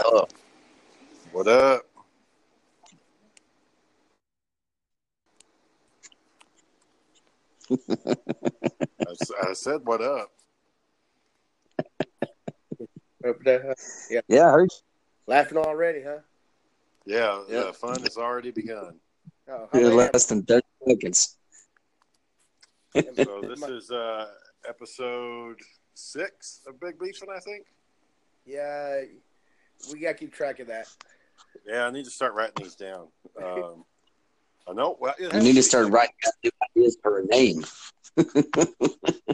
Hello. What up? I, s- I said, what up? Up there, huh? Yeah, Yeah, I heard. laughing already, huh? Yeah, Yeah. the fun has already begun. Oh, how you. late Less than thirty seconds. am- So this is uh, episode six of Big Beefin', I think. Yeah, we gotta keep track of that. Yeah, I need to start writing these down. Um, I know. Well, it You need to start writing down new ideas for a name.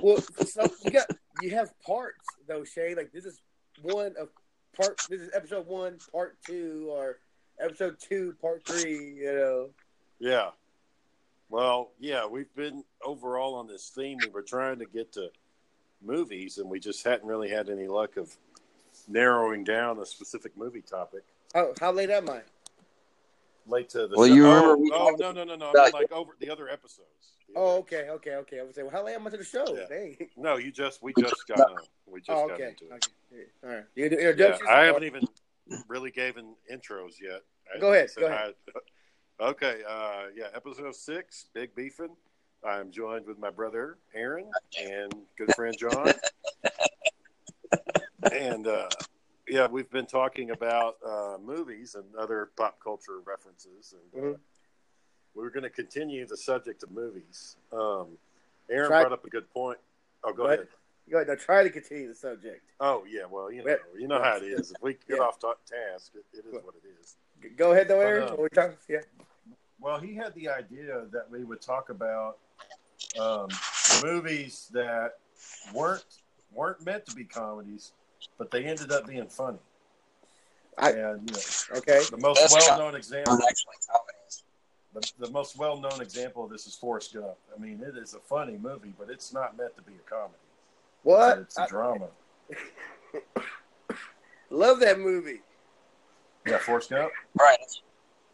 Well, so you got you have parts though, Shay. Like this is one of part. This is episode one, part two, or episode two, part three. You know. Yeah. Well, yeah, we've been overall on this theme. We were trying to get to movies, and we just hadn't really had any luck of narrowing down a specific movie topic. Oh, how late am I? Late to the Well, show. you oh, remember we oh, no, no, no, no. I about- mean, like over the other episodes. The Oh, other- okay, okay, okay. I was saying, well, how late am I to the show? Yeah. Dang. No, you just we We just just got on. We just Oh, got into it. okay. All right. You do Yeah. I haven't even really given intros yet. I Go ahead, go ahead. hi- okay, uh, yeah, episode six, Big Beefin'. I'm joined with my brother Aaron and good friend John. And uh, yeah, we've been talking about uh, movies and other pop culture references, and uh, Mhm. we're going to continue the subject of movies. Um, Aaron Try- brought up a good point. Oh, go Go ahead. ahead. Go ahead. Now try to continue the subject. Oh yeah, well you know Yeah. you know how it is. If we get Yeah. off ta- task, it, it is what it is. Go ahead, though, Aaron. Uh, What we talking? Yeah. Well, he had the idea that we would talk about um, movies that weren't weren't meant to be comedies, but they ended up being funny. I- and you know, Okay. the most That's well known example, Aren't actually comedies. the, the most well known example of this is Forrest Gump. I mean, it is a funny movie, but it's not meant to be a comedy. What? It's a I drama. love that movie. Yeah, Forrest Gump. Right.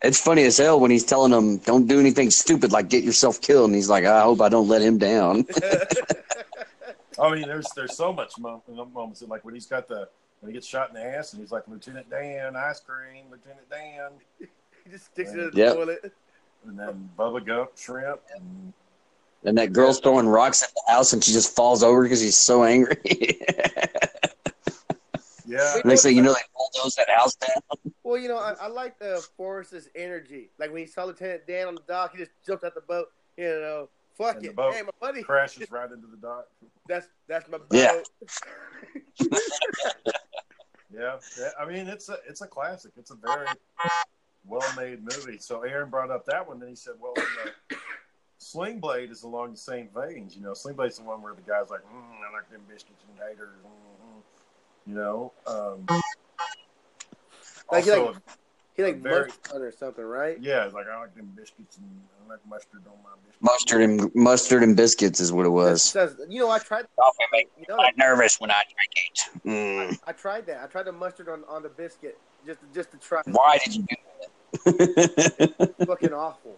It's funny as hell when he's telling them, "Don't do anything stupid like get yourself killed," and he's like, "I hope I don't let him down." I mean, there's there's so much mo- moments like when he's got the when he gets shot in the ass and he's like Lieutenant Dan, ice cream, Lieutenant Dan, he just sticks it in the Yep. toilet. and then Bubba Gump, shrimp, and And that girl's throwing rocks at the house, and she just falls over because she's so angry. yeah, Next thing you know, they bulldoze that house down. Well, you know, I, I like the Forrest's energy. Like when he saw Lieutenant Dan on the dock, he just jumped out the boat. You know, fuck And it, boat hey, my buddy. crashes right into the dock. That's that's my boat. Yeah. Yeah, yeah, I mean it's a it's a classic. It's a very well made movie. So Aaron brought up that one, then he said, "Well, you know, Sling Blade is along the same veins. You know, Sling Blade's the one where the guy's like, mm, I like them biscuits and taters, mm, you know." Um, Like, also, like- He like Very- mustard or something, right? yeah, it's like I like them biscuits and I like mustard on my biscuits. Mustard and mustard and biscuits is what it was. Says, you know, I tried. Coffee makes You know, nervous when I drink it. Mm. I tried that. I tried the mustard on, on the biscuit just just to try. Why did you do that? Fucking awful.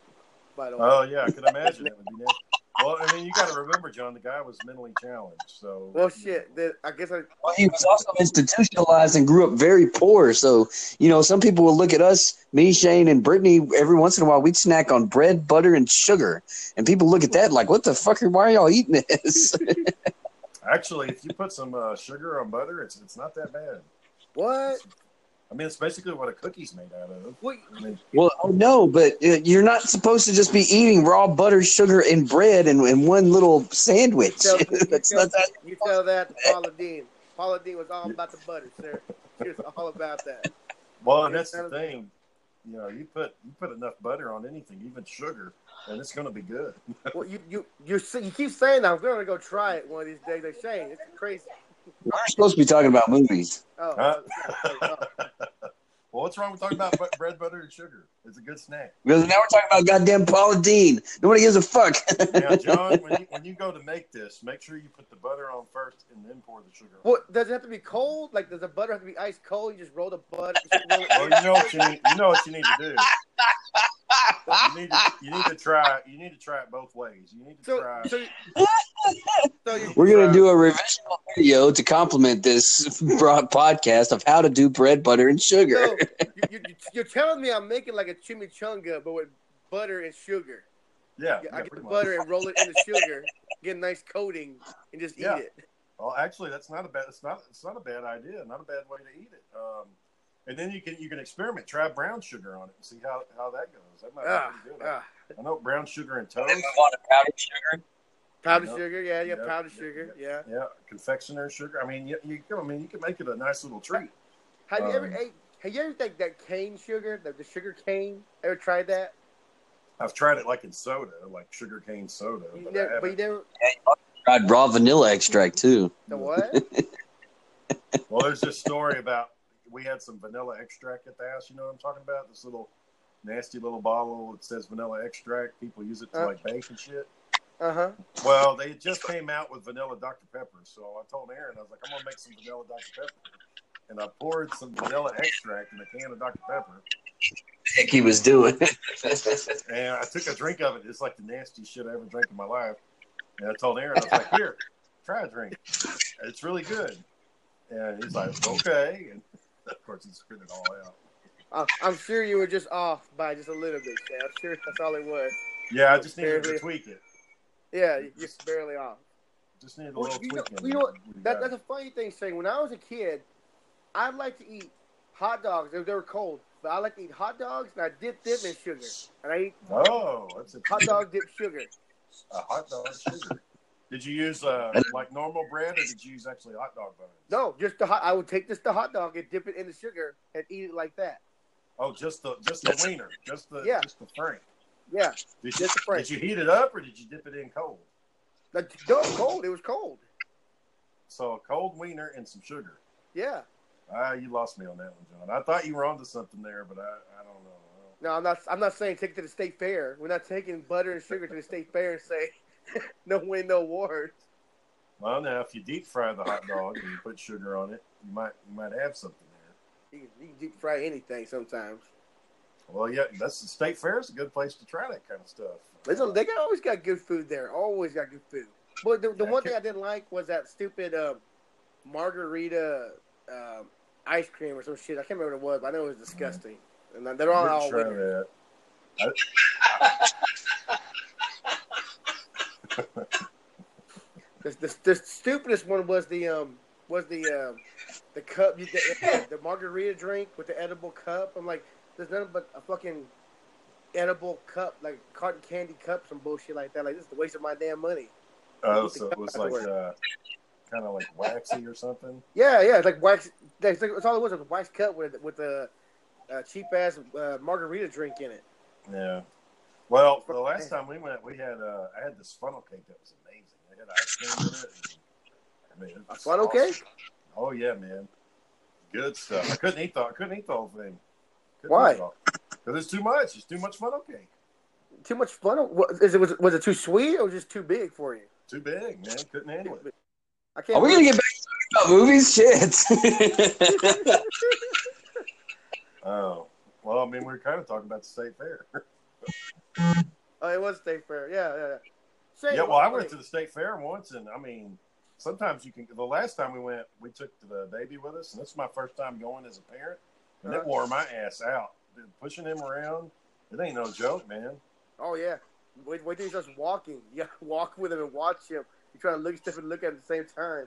By the way. Oh yeah, I can imagine it would be nasty. Well, I mean, you got to remember, John, the guy was mentally challenged. So well, shit. The, I guess I. Well, he was also institutionalized and grew up very poor. So, you know, some people will look at us, me, Shane, and Brittany, every once in a while, we'd snack on bread, butter, and sugar. And people look at that like, what the fuck? Are, why are y'all eating this? Actually, if you put some uh, sugar on butter, it's it's not that bad. What? I mean, it's basically what a cookie's made out of. What? I mean, well, oh, no, but uh, you're not supposed to just be eating raw butter, sugar, and bread in, in one little sandwich. Tell- That's tell- that. You tell that to Paula Deen. Paula Deen was all about the butter, sir. She was all about that. well, and that's the thing. You know, you put you put enough butter on anything, even sugar, and it's going to be good. Well, you you you you keep saying that. I'm gonna go try it one of these days. They're saying it's crazy. We're supposed to be talking about movies. Oh, Huh? well, what's wrong with talking about bread, butter, and sugar? It's a good snack. Because now we're talking about goddamn Paula Deen. Nobody gives a fuck. Now, John, when you, when you go to make this, make sure you put the butter on first and then pour the sugar. on. what does it have to be cold? Like, does the butter have to be ice cold? You just roll the butter. Well, you know what you need. You know what you need to do. You need to, you need to try. You need to try it both ways. You need to So, try. so So We're gonna do a revisional video to complement this broad podcast of how to do bread, butter, and sugar. So you, you, you're telling me I'm making like a chimichanga, but with butter and sugar. Yeah, Yeah, yeah, I get the much. butter and roll it in the sugar, get a nice coating, and just Yeah. eat it. Well, actually, that's not a bad. It's not. It's not a bad idea. Not a bad way to eat it. Um, and then you can you can experiment. Try brown sugar on it and see how, how that goes. That might Ah, be pretty good. ah. I know brown sugar and toast. And move on to powdered sugar. Powdered Yep. sugar, yeah, yeah, Yep. powdered Yep. sugar, yeah. Yeah, confectioner sugar. I mean, you, you I mean, you can make it a nice little treat. Have you ever Um, ate? Have you ever think that cane sugar, the, the sugar cane? Ever tried that? I've tried it like in soda, like sugar cane soda. You But I never, but you haven't. never. Tried raw vanilla extract too. The what? Well, there's this story about we had some vanilla extract at the house. You know what I'm talking about? This little nasty little bottle that says vanilla extract. People use it to Uh. like bake and shit. Uh huh. Well, they just came out with vanilla Dr. Pepper. So I told Aaron, I was like, I'm going to make some vanilla Dr. Pepper. And I poured some vanilla extract in a can of Dr. Pepper. Heck, he was doing. And I took a drink of it. It's like the nastiest shit I ever drank in my life. And I told Aaron, I was like, here, try a drink. It's really good. And he's like, okay. And of course, he spit it all out. I'm, I'm sure you were just off by just a little bit. Shay. I'm sure that's all it was. Yeah, I just needed to tweak it. Yeah, you're just barely off. Just needed a Well, little you know- tweaking. you know That, that's a funny thing, saying when I was a kid, I'd like to eat hot dogs if they were cold. But I like to eat hot dogs and I dip them in sugar. And I eat Oh, that's a hot dog dip sugar. A hot dog sugar. Did you use uh, like normal bread, or did you use actually hot dog buns? No, just the hot. I would take just the hot dog and dip it in the sugar and eat it like that. Oh, just the just the wiener, just the Yeah. just the frank. Yeah, Did you, Just the frank. did you heat it up or did you dip it in cold? like, no, cold. It was cold. So a cold wiener and some sugar. Yeah. Ah, you lost me on that one, John. I thought you were onto something there, but I, I don't know. No, I'm not. I'm not saying take it to the state fair. We're not taking butter and sugar to the state fair and say no win, no awards. Well, now if you deep fry the hot dog and you put sugar on it, you might you might have something there. You can, you can deep fry anything sometimes. Well, yeah, that's the state fair is a good place to try that kind of stuff. A, they got, always got good food there. Always got good food. But the, the one thing I didn't like was that stupid um, margarita um, ice cream or some shit. I can't remember what it was, but I know it was disgusting. And they're all, Didn't all try winter. that. The, the, the stupidest one was the um was the um the cup you the, the margarita drink with the edible cup. I'm like, there's nothing but a fucking edible cup, like cotton candy cup, some bullshit like that. Like this is a waste of my damn money. Oh, so it was like uh, kind of like waxy or something. Yeah, yeah, it's like wax. That's, that's all it was. It was a wax cup with with a uh, cheap ass uh, margarita drink in it. Yeah. Well, the last time we went, we had uh, I had this funnel cake that was amazing. It had ice cream in it. And, I mean, it A funnel awesome. cake? Oh yeah, man. Good stuff. I couldn't eat the I couldn't eat the whole thing. Couldn't Why? Because it's too much. It's too much funnel cake. Too much funnel? What, is it was, was it too sweet or just too big for you? Too big, man. Couldn't handle it. I can't. Are we gonna get back to talking about movies? Shit. Oh. Well, I mean, we were kind of talking about the state fair. Oh, it was state fair. Yeah, yeah. yeah. Say, yeah, well, I went to the state fair once, and I mean, sometimes you can. The last time we went, we took the baby with us, and this is my first time going as a parent, and it Uh-huh. wore my ass out. Dude, pushing him around, it ain't no joke, man. Oh yeah. Wait, wait till he starts walking. Yeah, walk with him and watch him. You try to look stuff and look at him at the same time.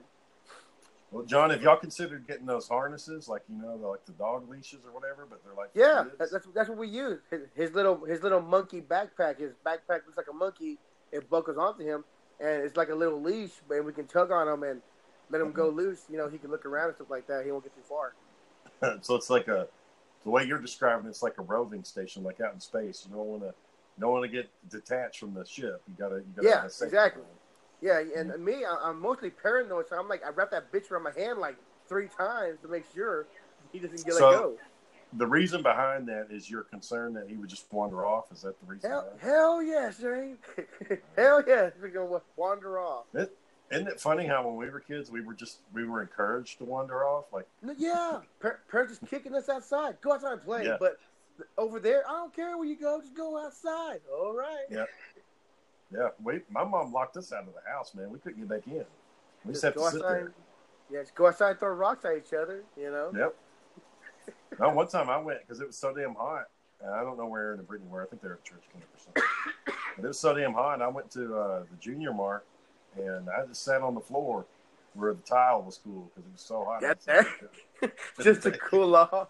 Well, John, have y'all considered getting those harnesses, like you know, like the dog leashes or whatever? But they're like Yeah, that's that's what we use. His, his little his little monkey backpack. His backpack looks like a monkey. It buckles onto him, and it's like a little leash, and we can tug on him and let him go mm-hmm. loose. You know, he can look around and stuff like that. He won't get too far. so it's like a the way you're describing it's like a roving station, like out in space. You don't want to don't want to get detached from the ship. You gotta you gotta Yeah, have a safety exactly. Yeah, and mm-hmm. me, I, I'm mostly paranoid, so I'm like, I wrap that bitch around my hand like three times to make sure he doesn't get So- let go. The reason behind that is your concern that he would just wander off. Is that the reason? Hell, hell yes, Shane. hell yes, we're gonna wander off. Isn't it funny how when we were kids, we were just we were encouraged to wander off? Like, Yeah, par- parents just kicking us outside. Go outside and play. Yeah. But over there, I don't care where you go. Just go outside. All right. Yeah. Yeah, we my mom locked us out of the house, man. We couldn't get back in. We just, Just have to sit outside. there. Yeah, just go outside and throw rocks at each other, you know? Yep. no, one time I went because it was so damn hot. And I don't know where in the Brittany were. I think they're at church camp or something. But it was so damn hot. I went to uh, the junior mart and I just sat on the floor where the tile was cool because it was so hot. Get there. just to cool off.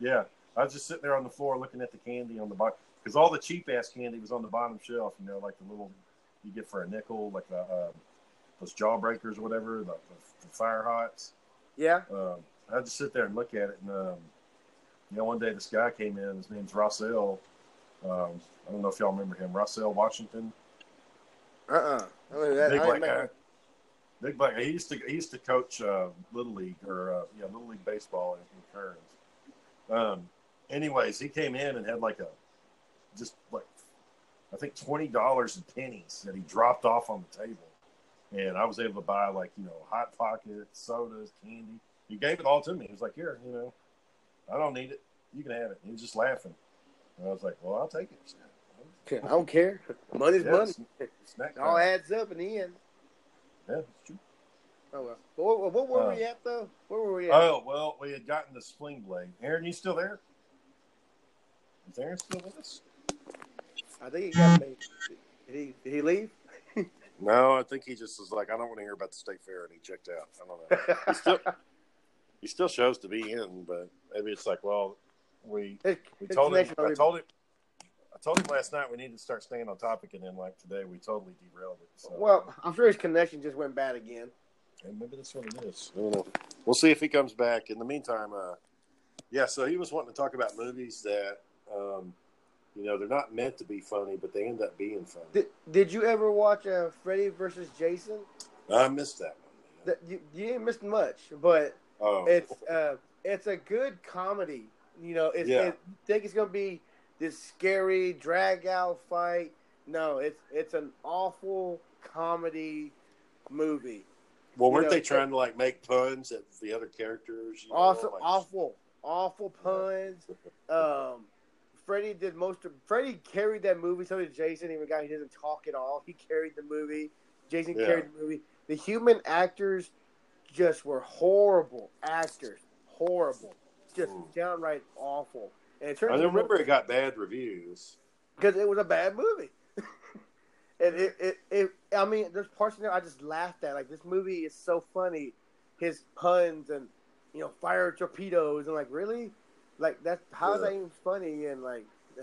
Yeah, I was just sitting there on the floor looking at the candy on the bottom because all the cheap ass candy was on the bottom shelf. You know, like the little you get for a nickel, like the uh, those jawbreakers or whatever, the, the, the fire hots. Yeah. Um, I just sit there and look at it, and um, you know, one day this guy came in. His name's Rossell. Um, I don't know if y'all remember him, Rossell Washington, Uh uh mean, that, big black guy. Big black. He used to he used to coach uh, little league or uh, yeah little league baseball in, in Kerens. Um, anyways, he came in and had like a just like I think twenty dollars in pennies that he dropped off on the table, and I was able to buy like you know hot pockets, sodas, candy. He gave it all to me. He was like, "Here, you know, I don't need it. You can have it." He was just laughing, and I was like, "Well, I'll take it." I don't care. Money's Yeah, money. snack It all adds up in the end. Yeah, it's true. Oh well. What, what were Uh, we at though? Where were we at? Oh well, we had gotten the sling blade. Aaron, you still there? Is Aaron still with us? I think he got me. Did he? Did he leave? No, I think he just was like, I don't want to hear about the state fair, and he checked out. I don't know. He still, he still shows to be in, but maybe it's like, well, we we his told him. I told him. I told him last night we needed to start staying on topic, and then like today we totally derailed it. So. Well, I'm sure his connection just went bad again. And maybe that's what it is. I don't know. We'll see if he comes back. In the meantime, uh, yeah. So he was wanting to talk about movies that, um, you know, they're not meant to be funny, but they end up being funny. Did, did you ever watch uh, Freddy versus Jason? I missed that one. That, you, you didn't miss much, but Oh, it's uh, it's a good comedy. You know, it's, Yeah. it, you think it's gonna be this scary drag out fight. No, it's it's an awful comedy movie. well, weren't know, they trying to like make puns at the other characters? You know, Also, like- awful, awful puns. Um, Freddy did most of. Freddy carried that movie. So did Jason. Even guy who doesn't talk at all. He carried the movie. Jason Yeah. carried the movie. The human actors just were horrible actors. Horrible. Just Mm. downright awful. And it turned I remember it got bad reviews. because it was a bad movie. and it, it, it, I mean, there's parts in there I just laughed at. Like this movie is so funny, his puns and you know, fire torpedoes and like really, like that's how is Yeah. that even funny? And like, yeah.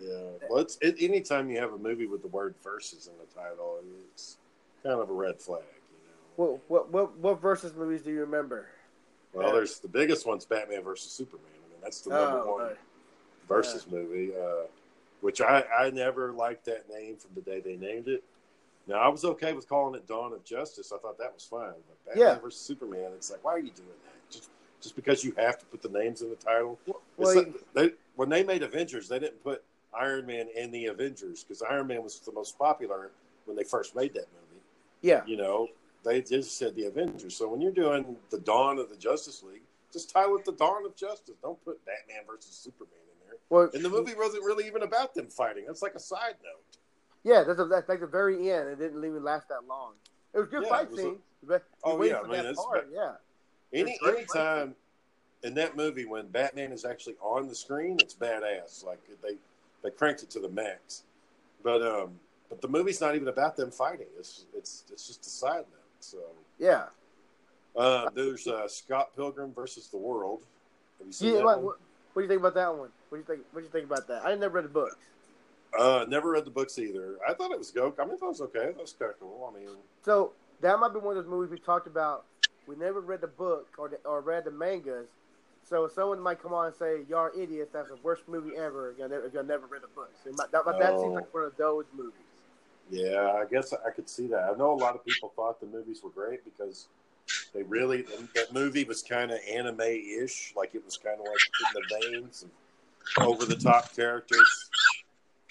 Yeah. Well, it's it, anytime you have a movie with the word verses in the title, it's kind of a red flag. You know. what what what what versus movies do you remember? Well, Yeah. there's the biggest one's Batman versus Superman. I mean, that's the number Oh, one right. versus movie, uh, which I, I never liked that name from the day they named it. Now, I was okay with calling it Dawn of Justice. I thought that was fine. But Batman Yeah. versus Superman, it's like, why are you doing that? Just because you have to put the names in the title? Well, like- they, when they made Avengers, they didn't put Iron Man in the Avengers because Iron Man was the most popular when they first made that movie. yeah, You know, they just said the Avengers. So when you're doing the Dawn of the Justice League, just title it the Dawn of Justice. Don't put Batman versus Superman in there. well, And the movie wasn't really even about them fighting. That's like a side note. yeah, that's, a, that's like the very end. It didn't even last that long. It was a good Yeah, fight was a- scene. but Oh, yeah, I mean, that part. yeah, Any anytime in that movie when Batman is actually on the screen, it's badass. Like they they cranked it to the max. But um, but the movie's not even about them fighting. It's it's it's just a side note. So yeah. uh, there's uh, Scott Pilgrim versus the World. Have you seen Yeah, that what, one? what, what do you think about that one? What do you think? What do you think about that? I never read the books. Uh, never read the books either. I thought it was go. I mean, it was okay. That was kind of cool. I mean, So that might be one of those movies we talked about. We never read the book or the, or read the mangas. So someone might come on and say, "Y'all are idiots. That's the worst movie ever." If y'all never, if y'all never read the books, it might, that, that Oh. seems like one of those movies. yeah, I guess I could see that. I know a lot of people thought the movies were great because they really that movie was kind of anime-ish, like it was kind of like in the veins and over the top characters.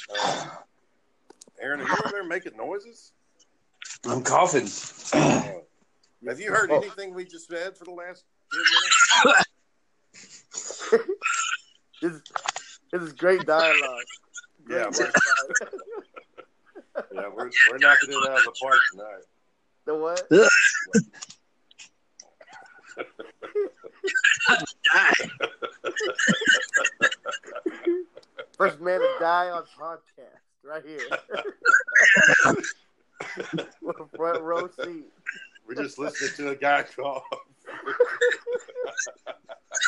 Uh, Aaron, are you over there making noises? I'm coughing. Uh, have you heard Oh. anything we just said for the last ten minutes? This, this is great dialogue. Great Yeah, dialogue. Yeah, we're we're knocking it out of the park tonight. The what? First man to die on podcast, right here. With a front row seat. We're just listening to a guy call.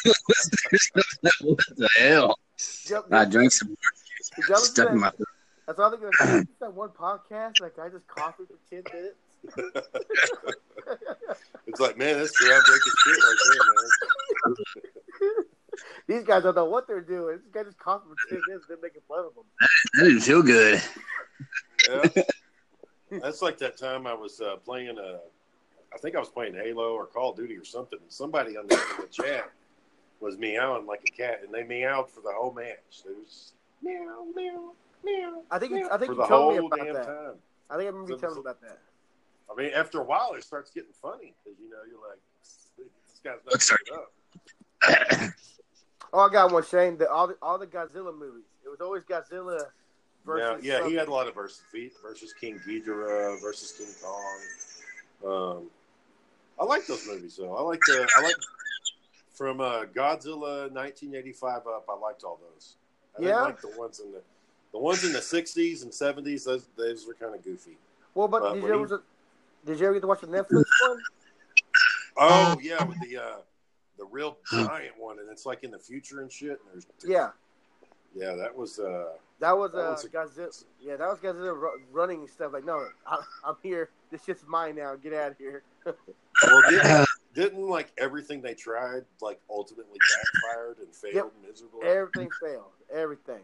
what the hell? Yep, I drank some Did y'all listen stuck to in that, my that's all they're gonna say. That one podcast, like I just coffee for ten minutes. It's like, man, that's groundbreaking shit right there, man. These guys don't know what they're doing. This guy just coffee for ten minutes, they're making fun of them. That didn't feel good. Yeah. That's like that time I was uh, playing a, I think I was playing Halo or Call of Duty or something. And somebody on the, in the chat was meowing like a cat, and they meowed for the whole match. It was meow, meow, meow. I think meow, I think you told me about that. time. I think I remember you So- telling me about that. I mean, after a while, it starts getting funny because you know you're like, this guy's not Let's start. up. Oh, I got one, Shane. The, all the all the Godzilla movies. It was always Godzilla Now, versus. yeah, he something. had a lot of versus versus King Ghidorah versus King Kong. Um, I like those movies though. I like the I like from uh, Godzilla 1985 up. I liked all those. I Yeah? like the ones in the the ones in the 60s and 70s. Those those were kind of goofy. Well, but but did you he- ever did you ever get to watch the Netflix one? Oh yeah, with the uh, the real giant one, and it's like in the future and shit. And there's Yeah, yeah, that was uh, that was That uh, was a- Godzilla. Yeah, that was Godzilla ru- running and stuff. Like, no, I, I'm here. This shit's mine now. Get out of here. well didn't, didn't like everything they tried like ultimately backfired and failed Yep. miserably. Everything failed. Everything.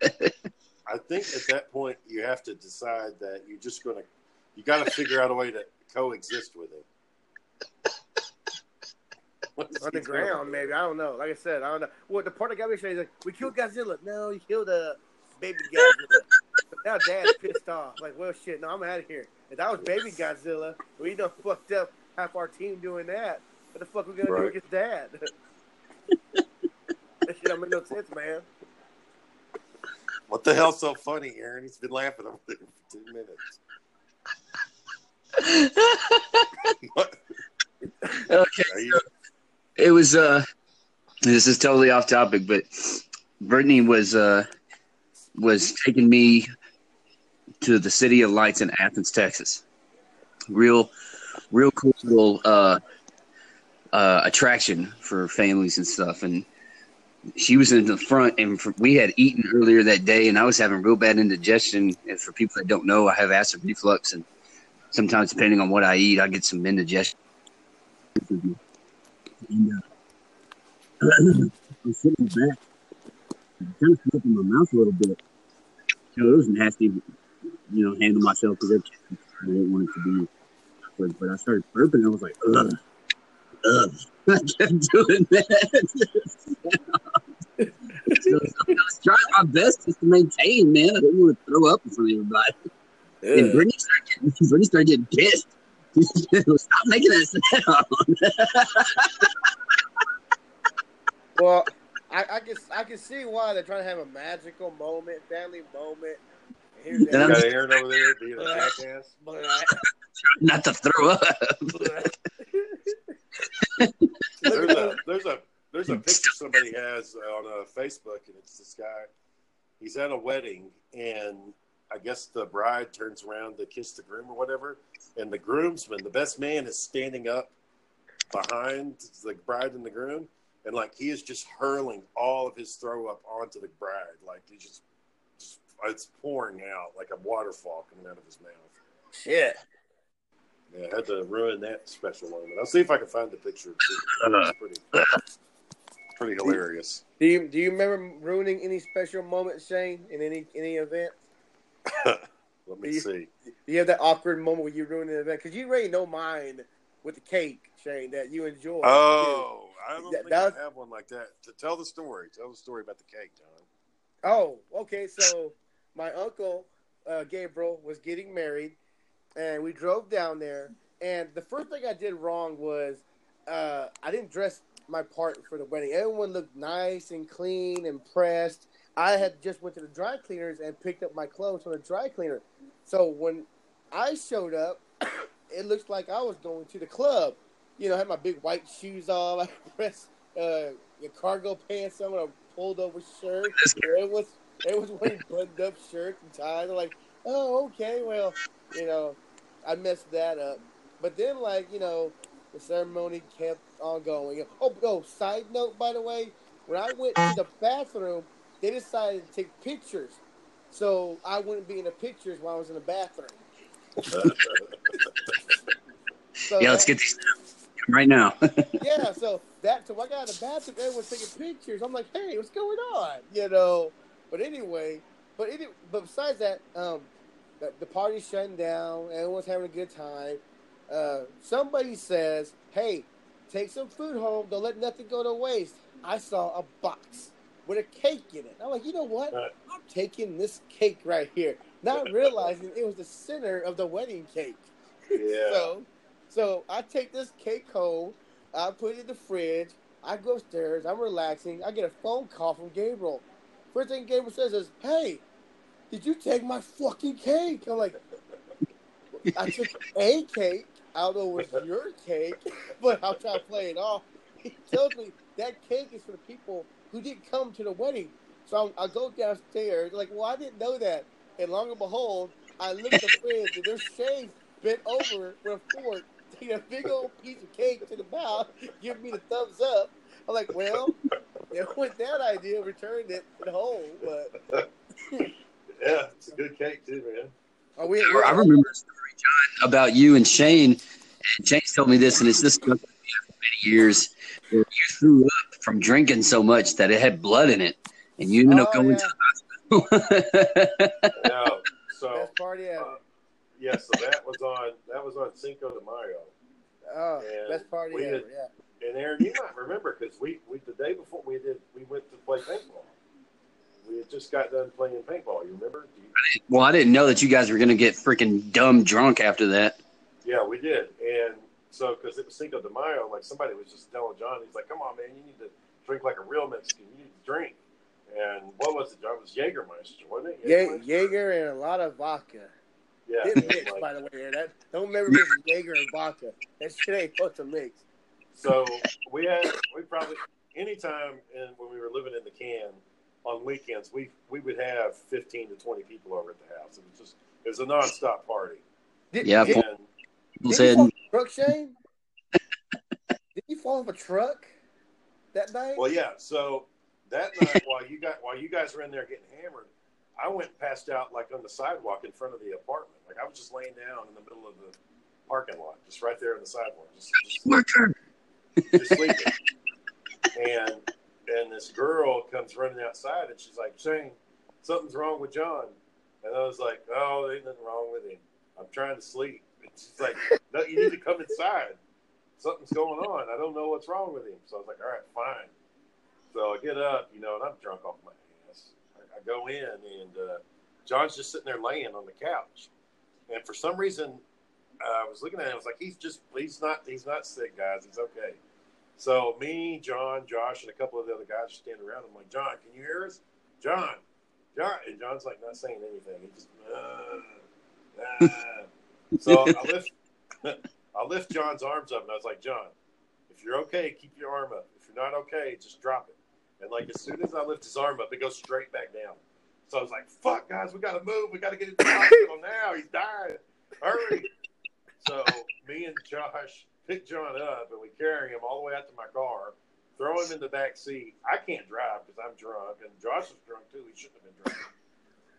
I think at that point you have to decide that you're just gonna you got to figure out a way to coexist with it. What is On the ground, maybe. I don't know. Like I said, I don't know. Well, the part that got me saying is like, we killed Godzilla. No, you killed a baby Godzilla. but now Dad's pissed off. Like, well, shit. No, I'm out of here. If that was baby Godzilla, we done fucked up half our team doing that. What the fuck we gonna do Right. against Dad? that shit don't make no sense, man. What the hell's so funny, Aaron? He's been laughing over there for two minutes. Okay. Are you, It was uh this is totally off topic, but Brittany was uh was taking me to the City of Lights in Athens, Texas. Real real cool little uh uh attraction for families and stuff. And she was in the front and for, we had eaten earlier that day and I was having real bad indigestion. And for people that don't know I have acid reflux and sometimes depending on what I eat I get some indigestion. And, uh, I'm sitting back, kind of smoking my mouth a little bit. You know, it was nasty, you know, handle myself because I didn't want it to be. But, but I started burping and I was like, ugh, ugh. I kept doing that. so, I was trying my best just to maintain, man. I didn't want to throw up in front of everybody. And Brittany started getting, Brittany started getting pissed. Stop making that sound. Well, I, I can I can see why they're trying to have a magical moment, family moment. Here's And I'm- got Aaron over there being a jackass. Not to throw up. There's a there's a there's a picture somebody has on uh, Facebook, and it's this guy. He's at a wedding, and I guess the bride turns around to kiss the groom or whatever, and the groomsman, the best man, is standing up behind the bride and the groom, and like he is just hurling all of his throw up onto the bride, like he just, just it's pouring out like a waterfall coming out of his mouth. Shit. Yeah, I had to ruin that special moment. I'll see if I can find the picture. It's pretty, pretty hilarious. Do you do you remember ruining any special moment, Shane, in any any event? Let me You- see. Do you have that awkward moment where you ruined an event? Because you already know mine with the cake, Shane, that you enjoy. Oh, I don't That- think that- I have one like that. To tell the story, tell the story about the cake, John. Oh, okay. So my uncle uh, Gabriel was getting married, and we drove down there. And the first thing I did wrong was uh, I didn't dress my part for the wedding. Everyone looked nice and clean and pressed. I had just went to the dry cleaners and picked up my clothes from the dry cleaner. So when I showed up, it looks like I was going to the club. You know, I had my big white shoes on, I pressed uh, your cargo pants on, a pulled over shirt. It was it was wearing buttoned up shirts and ties. I'm like, oh, okay, well, you know, I messed that up. But then, like, you know, the ceremony kept on going. Oh, oh, side note, by the way, when I went to the bathroom, they decided to take pictures. So I wouldn't be in the pictures while I was in the bathroom. so yeah, let's get these right now. yeah, so that so I got out of the bathroom, everyone's taking pictures. I'm like, hey, what's going on? You know. But anyway, but any, but besides that, um, the, the party's shutting down. Everyone's having a good time. Uh, somebody says, hey, take some food home. Don't let nothing go to waste. I saw a box with a cake in it. I'm like, you know what? I'm taking this cake right here, not realizing it was the center of the wedding cake. Yeah. So, so I take this cake home. I put it in the fridge. I go upstairs. I'm relaxing. I get a phone call from Gabriel. First thing Gabriel says is, "Hey, did you take my fucking cake?" I'm like, "I took a cake. I don't know if it's your cake, but I'll try to play it off." He tells me that cake is for the people who didn't come to the wedding. So I, I go downstairs. Like, well, I didn't know that. And long and behold, I look at the fridge and there's Shane bent over with a fork, taking a big old piece of cake to the mouth, giving me the thumbs up. I'm like, well, it went that idea, returned it at home. But Yeah, it's a good cake too, man. are we? I remember a story, John, about you and Shane. And Shane's told me this, and it's this stuck with me for many years. Where you threw up from drinking so much that it had blood in it, and you ended up Oh, going yeah. to the hospital. no, So Best party ever. uh, yeah, so that was on that was on Cinco de Mayo. Oh, and best party we ever. did- Yeah. And Aaron, you might remember because we, we the day before we did we went to play paintball. We had just got done playing paintball. You remember? Do you- well, I didn't know that you guys were going to get freaking dumb drunk after that. Yeah, we did. And so, because it was Cinco de Mayo, like somebody was just telling John, he's like, come on, man, you need to drink like a real Mexican. You need to drink. And what was it, John? It was Jägermeister, wasn't it? Ye- Jägermeister? Jaeger and a lot of vodka. Yeah. It and, mix, like, by the way. yeah, That don't remember mix Jaeger and vodka. That shit ain't supposed to mix. so we had, we probably, anytime in, when we were living in the can on weekends, we, we would have 15 to 20 people over at the house. It was just, it was a nonstop party. Did, Yeah, did, did said, you fall truck, Shane? did you fall off a truck that night? Well, yeah. So that night, while you got while you guys were in there getting hammered, I went passed out like on the sidewalk in front of the apartment. Like I was just laying down in the middle of the parking lot, just right there on the sidewalk, just just, "Worker." just sleeping. And and this girl comes running outside, and she's like, "Shane, something's wrong with John." And I was like, "Oh, there ain't nothing wrong with him. I'm trying to sleep." And she's like, "No, you need to come inside. Something's going on. I don't know what's wrong with him." So I was like, "All right, fine." So I get up, you know, and I'm drunk off my. I, go in, and uh, John's just sitting there laying on the couch. And for some reason, uh, I was looking at him. I was like, "He's just, he's not, he's not sick, guys. He's okay." So me, John, Josh, and a couple of the other guys stand around. I'm like, "John, can you hear us?" John, John, and John's like not saying anything. He just, uh, uh. so I lift, I lift John's arms up, and I was like, "John, if you're okay, keep your arm up. If you're not okay, just drop it." And like as soon as I lift his arm up, it goes straight back down. So I was like, "Fuck, guys, we got to move. We got to get him to the hospital now. He's dying. Hurry!" So me and Josh pick John up and we carry him all the way out to my car, throw him in the back seat. I can't drive because I'm drunk, and Josh is drunk too. He shouldn't have been drunk.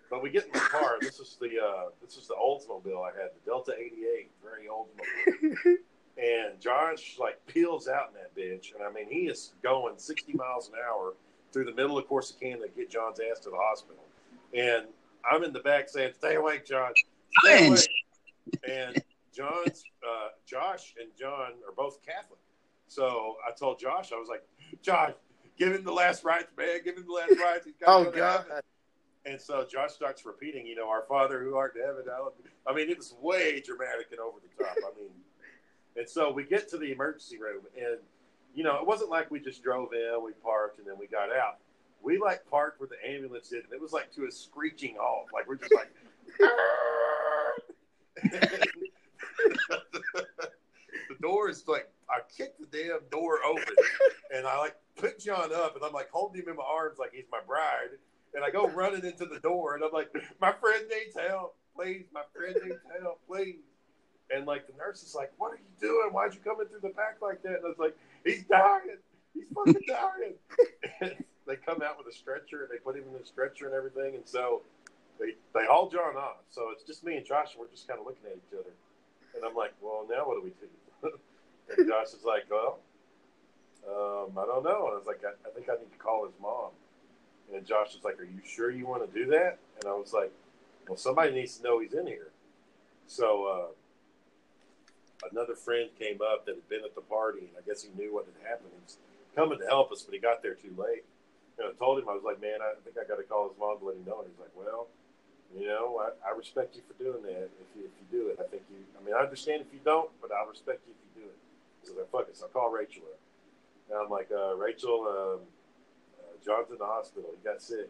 But we get in the car. This is the uh, this is the Oldsmobile I had, the Delta '88, very Oldsmobile. And Josh like peels out in that bitch, and I mean he is going 60 miles an hour through the middle of Corsicana to get John's ass to the hospital. And I'm in the back saying, "Stay awake, John. Stay awake." And John's uh, Josh and John are both Catholic, so I told Josh, I was like, "Josh, give him the last rites, man. Give him the last rites. Oh God! And so Josh starts repeating, you know, our Father who art in heaven. I mean, it was way dramatic and over the top. I mean, and so we get to the emergency room, and you know, it wasn't like we just drove in, we parked, and then we got out. We like parked where the ambulance did, and it was like to a screeching halt. Like we're just like, the door is like I kicked the damn door open, and I like put John up, and I'm like holding him in my arms like he's my bride, and I go running into the door, and I'm like, my friend needs help, please, my friend needs help, please. And like the nurse is like, "What are you doing? Why'd you come in through the back like that?" And I was like, "He's dying. He's fucking dying." and they come out with a stretcher and they put him in the stretcher and everything, and so they they haul John off. So it's just me and Josh. And we're just kind of looking at each other, and I'm like, "Well, now what do we do?" and Josh is like, "Well, um, I don't know." And I was like, I, "I think I need to call his mom." And Josh was like, "Are you sure you want to do that?" And I was like, "Well, somebody needs to know he's in here." So uh, another friend came up that had been at the party, and I guess he knew what had happened. He was coming to help us, but he got there too late. And I told him, I was like, man, I think I got to call his mom to let him know. And he's like, well, you know, I, I respect you for doing that. If you, if you do it, I think you, I mean, I understand if you don't, but I'll respect you if you do it. So like, fuck it. So I'll call Rachel up. And I'm like, uh, Rachel, um, uh, John's in the hospital. He got sick.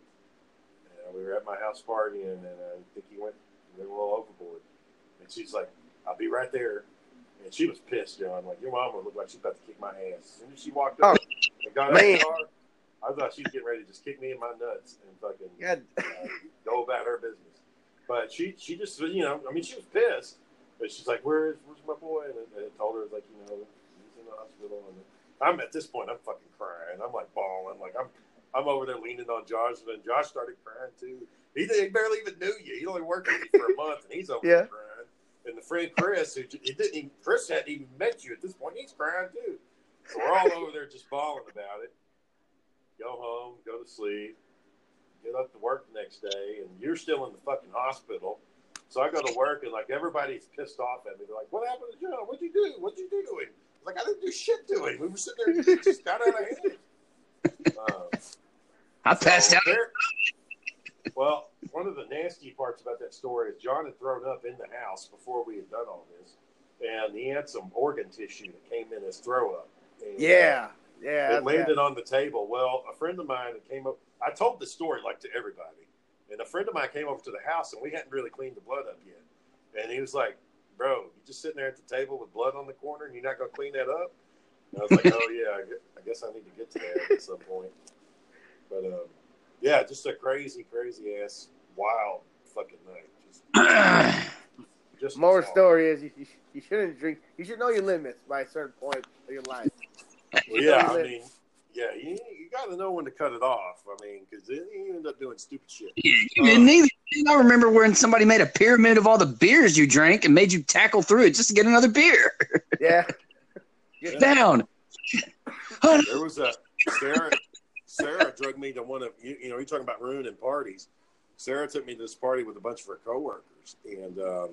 And we were at my house party, and, and I think he went, he went a little overboard. And she's like, I'll be right there. And she was pissed, John. Like, your mom would look like she's about to kick my ass. As she walked up and got out of the car, I thought she was getting ready to just kick me in my nuts and fucking God. uh, go about her business. But she, she just, you know, I mean, she was pissed. But she's like, "Where's, where's my boy?" And I, I told her, like, you know, he's in the hospital. And I'm at this point, I'm fucking crying. I'm like bawling. Like I'm, I'm over there leaning on Josh, and then Josh started crying too. He, he barely even knew you. He only worked with you for a month, and he's over Yeah. there crying. And the friend Chris, who didn't, even, Chris hadn't even met you at this point. He's crying too. So we're all over there just bawling about it. Go home, go to sleep, get up to work the next day, and you're still in the fucking hospital. So I go to work, and like everybody's pissed off at me. They're like, "What happened to John? What'd you do? What'd you do to him?" I like, "I didn't do shit to him. We were sitting there, just got out of hand." Um, I passed so out. there- well, one of the nasty parts about that story is John had thrown up in the house before we had done all this, and he had some organ tissue that came in his throw up. And, uh, Yeah. Yeah. it landed on the table. Well, a friend of mine that came up, I told the story like to everybody, and a friend of mine came over to the house, and we hadn't really cleaned the blood up yet, and he was like, "Bro, you just sitting there at the table with blood on the corner, and you're not gonna clean that up?" And I was like, "Oh yeah, I I guess I need to get to that at some point." But um, yeah, just a crazy, crazy ass, wild fucking night. Just, just More bizarre. story is you, you, you shouldn't drink. You should know your limits by a certain point of your life. Well, yeah, I mean, yeah, you, you got to know when to cut it off. I mean, because you end up doing stupid shit. And neither. Uh, I remember when somebody made a pyramid of all the beers you drank and made you tackle through it just to get another beer. Yeah. Yeah. Down. There was a Sarah. Sarah drugged me to one of you, you know. You're talking about ruining parties. Sarah took me to this party with a bunch of her coworkers, and um,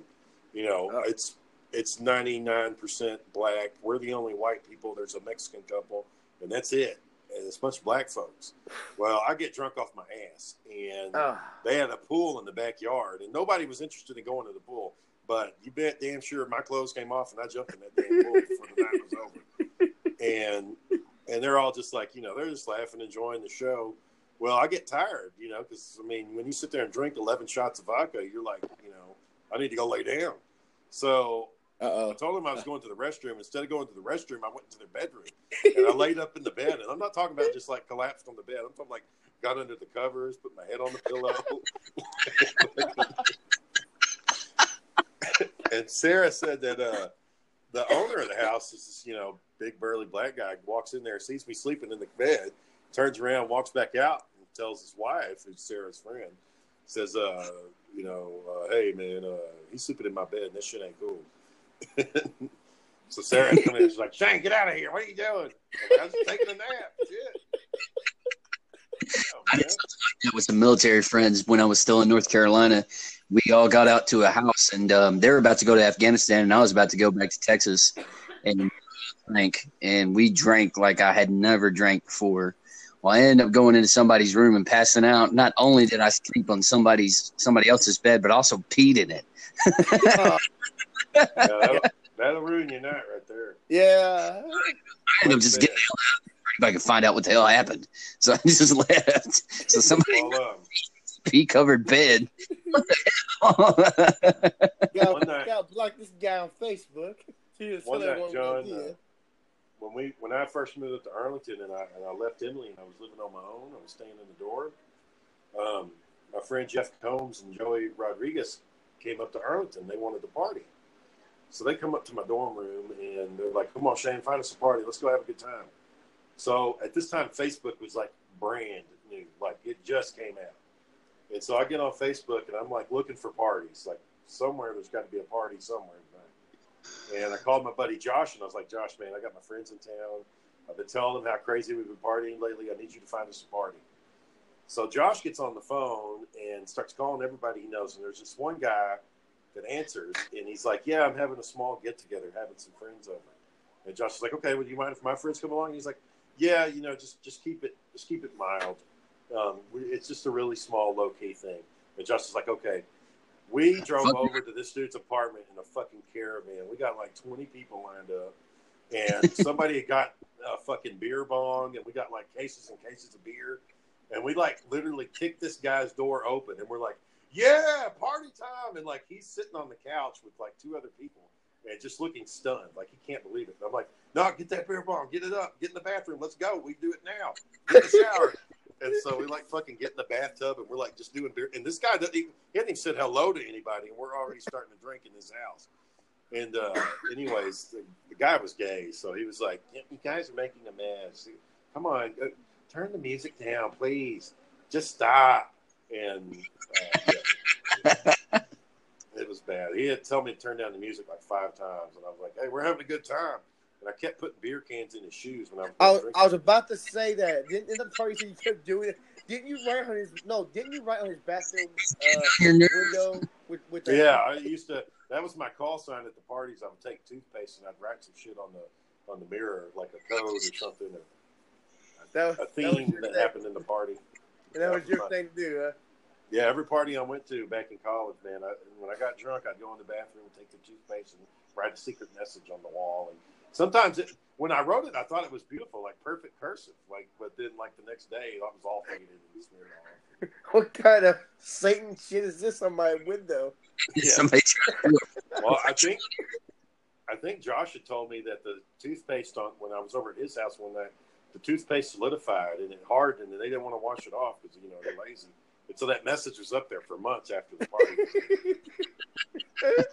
you know, Oh. it's it's 99 percent black. We're the only white people. There's a Mexican couple, and that's it. And it's a bunch of black folks. Well, I get drunk off my ass, and Oh, they had a pool in the backyard, and nobody was interested in going to the pool. But you bet damn sure my clothes came off, and I jumped in that damn pool before the night was over. And and they're all just like, you know, they're just laughing, enjoying the show. Well, I get tired, you know, because I mean, when you sit there and drink eleven shots of vodka, you're like, you know, I need to go lay down. So uh I told them I was going to the restroom. Instead of going to the restroom, I went into their bedroom and I laid up in the bed. And I'm not talking about just like collapsed on the bed. I'm talking like got under the covers, put my head on the pillow. and Sarah said that uh, the owner of the house is this, you know, big burly black guy walks in there, sees me sleeping in the bed, turns around, walks back out, and tells his wife, who's Sarah's friend, says, uh, you know, uh, hey man, uh, he's sleeping in my bed, and this shit ain't cool. so Sarah come in, she's like, Shane, get out of here! What are you doing? I'm just taking a nap. Shit. I did something like that with some military friends when I was still in North Carolina. We all got out to a house, and um, they were about to go to Afghanistan, and I was about to go back to Texas, and drank. And we drank like I had never drank before. Well, I ended up going into somebody's room and passing out. Not only did I sleep on somebody's somebody else's bed, but also peed in it. Oh, Yeah, that'll, that'll ruin your night right there. yeah. I ended up just getting the hell out if I could find out what the hell happened. So I just left. So somebody Well, um, pee covered bed. What the? Got, One got block this guy on Facebook. She One night, John, uh, when we when I first moved up to Arlington and I and I left Emily and I was living on my own, I was staying in the dorm. Um, my friend Jeff Combs and Joey Rodriguez came up to Arlington. They wanted to party, so they come up to my dorm room and they're like, "Come on, Shane, find us a party. Let's go have a good time." So at this time, Facebook was like brand new, like it just came out. And so I get on Facebook and I'm like looking for parties, like somewhere there's got to be a party somewhere. And I called my buddy Josh and I was like, Josh, man, I got my friends in town. I've been telling them how crazy we've been partying lately. I need you to find us a party. So Josh gets on the phone and starts calling everybody he knows. And there's this one guy that answers and he's like, Yeah, I'm having a small get together, having some friends over. And Josh is like, Okay, well, you mind if my friends come along? And he's like, Yeah, you know, just just keep it just keep it mild. Um, we, it's just a really small, low key thing. And Josh is like, Okay. We drove Fuck. over to this dude's apartment in a fucking caravan. We got like 20 people lined up. And somebody had got a fucking beer bong, and we got like cases and cases of beer. And we like literally kicked this guy's door open, and we're like, "Yeah, party time!" And like he's sitting on the couch with like two other people, and just looking stunned, like he can't believe it. And I'm like, "No, get that beer bong, get it up, get in the bathroom, let's go. We do it now. Get in the shower." And so we like fucking get in the bathtub, and we're like just doing beer. And this guy doesn't even, he hadn't even said hello to anybody, and we're already starting to drink in his house. And uh, anyways, the, the guy was gay, so he was like, "You guys are making a mess. Come on, uh, turn the music down, please. Just stop." And uh, yeah. it was bad. He had told me to turn down the music like five times, and I was like, "Hey, we're having a good time." And I kept putting beer cans in his shoes when I was. I was. I was about to say that. Didn't in the party you kept doing it? Didn't you write on his no? Didn't you write on his bathroom uh, window with with the, Yeah, I used to. That was my call sign at the parties. I would take toothpaste and I'd write some shit on the on the mirror, like a code or something, or That was, a that was theme your that happened in the party. And that was your thing to do, huh? Yeah, every party I went to back in college, man. I, when I got drunk, I'd go in the bathroom, take the toothpaste, and write a secret message on the wall. And sometimes, it, when I wrote it, I thought it was beautiful, like perfect cursive. Like, but then, like the next day, it was all faded and smeared off. What kind of Satan shit is this on my window? Yeah. Somebody Well, I think I think Josh had told me that the toothpaste on when I was over at his house one night, the toothpaste solidified and it hardened, and they didn't want to wash it off because you know they're lazy. And so that message was up there for months after the party.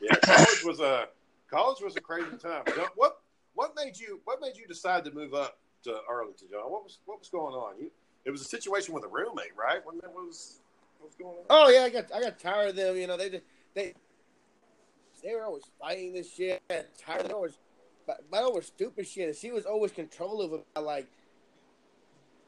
yeah, college was a college was a crazy time. What what made you what made you decide to move up to Arlington, John? What was what was going on? You, it was a situation with a roommate, right? When that was what was going on? Oh yeah, I got I got tired of them. You know, they just they they were always fighting this shit. I got tired of always but over stupid shit. And she was always controlling about like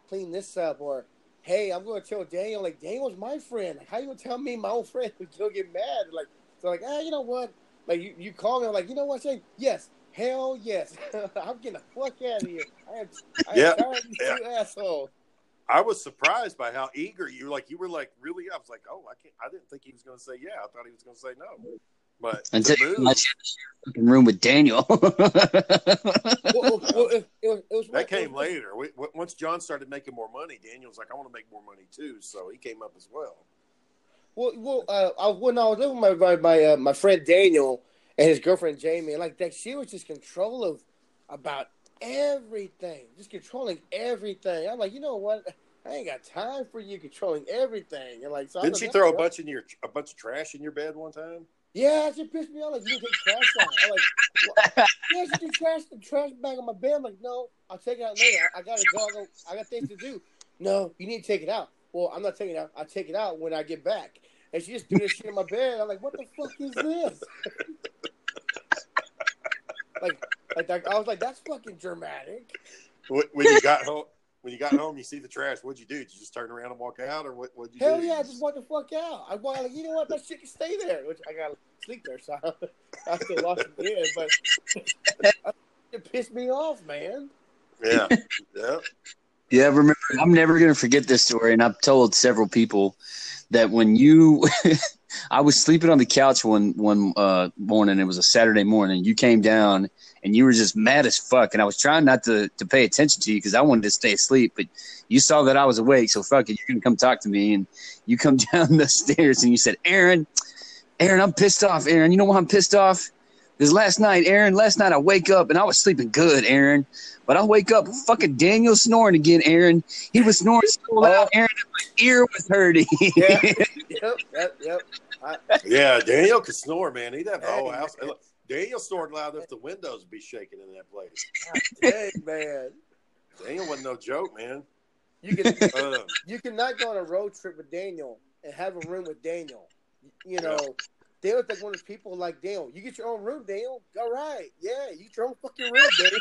clean this up or hey, I'm gonna tell Daniel like Daniel's my friend. Like how you gonna tell me my old friend would still get mad? Like so like ah, you know what? Like you, you call me I'm like, you know what, Shane? Yes. Hell yes. I'm getting the fuck out of here. I am, I am Yeah, tired of these yeah. two assholes. I was surprised by how eager you were. Like you were like really. I was like, oh, I can't. I didn't think he was going to say yeah. I thought he was going to say no. But Until to you move, realize you had to share a room with Daniel. Well, well, well, it, it was, it was that came later. We, once John started making more money, Daniel's like, I want to make more money too. So he came up as well. Well, well, uh, I, when I was living with my my my, uh, my friend Daniel and his girlfriend Jamie, and like that, she was just control of about everything, just controlling everything. I'm like, you know what? I ain't got time for you controlling everything. And like, so Didn't was she like, throw a bunch in your a bunch of trash in your bed one time? Yeah, she pissed me off. Like, you didn't take trash out. I'm like, well, yeah, she threw trash the trash bag on my bed. I'm like, no, I'll take it out later. I, I gotta go. I, go. I got things to do. No, you need to take it out. Well, I'm not taking it out. I'll take it out when I get back. And she just threw this shit in my bed. I'm like, what the fuck is this? like, like that, I was like, that's fucking dramatic. When you got home, when you got home, you see the trash. What'd you do? Did you just turn around and walk out, or what? What'd you Hell do? yeah, I just walked the fuck out. I want, like, you know what? That shit can stay there. Which I gotta sleep there, so I, I still lost it in. But it pissed me off, man. Yeah, yeah. Yeah, remember, I'm never going to forget this story. And I've told several people that when you, I was sleeping on the couch one, one uh, morning, it was a Saturday morning. You came down and you were just mad as fuck. And I was trying not to, to pay attention to you because I wanted to stay asleep, but you saw that I was awake. So fuck it, you're to come talk to me. And you come down the stairs and you said, Aaron, Aaron, I'm pissed off, Aaron. You know why I'm pissed off? Because last night, Aaron, last night I wake up and I was sleeping good, Aaron. But I wake up, fucking Daniel snoring again, Aaron. He was snoring so loud, Aaron, my ear was hurting. Yeah. yep, yep, yep. I, Yeah, Daniel could snore, man. He'd have the whole house. Look, Daniel snored loud enough the windows would be shaking in that place. dang, man. Daniel wasn't no joke, man. You can Um, you cannot go on a road trip with Daniel and have a room with Daniel. You know, Daniel's like one of those people like Daniel. You get your own room, Daniel. All right, yeah, you get your own fucking room, Daniel.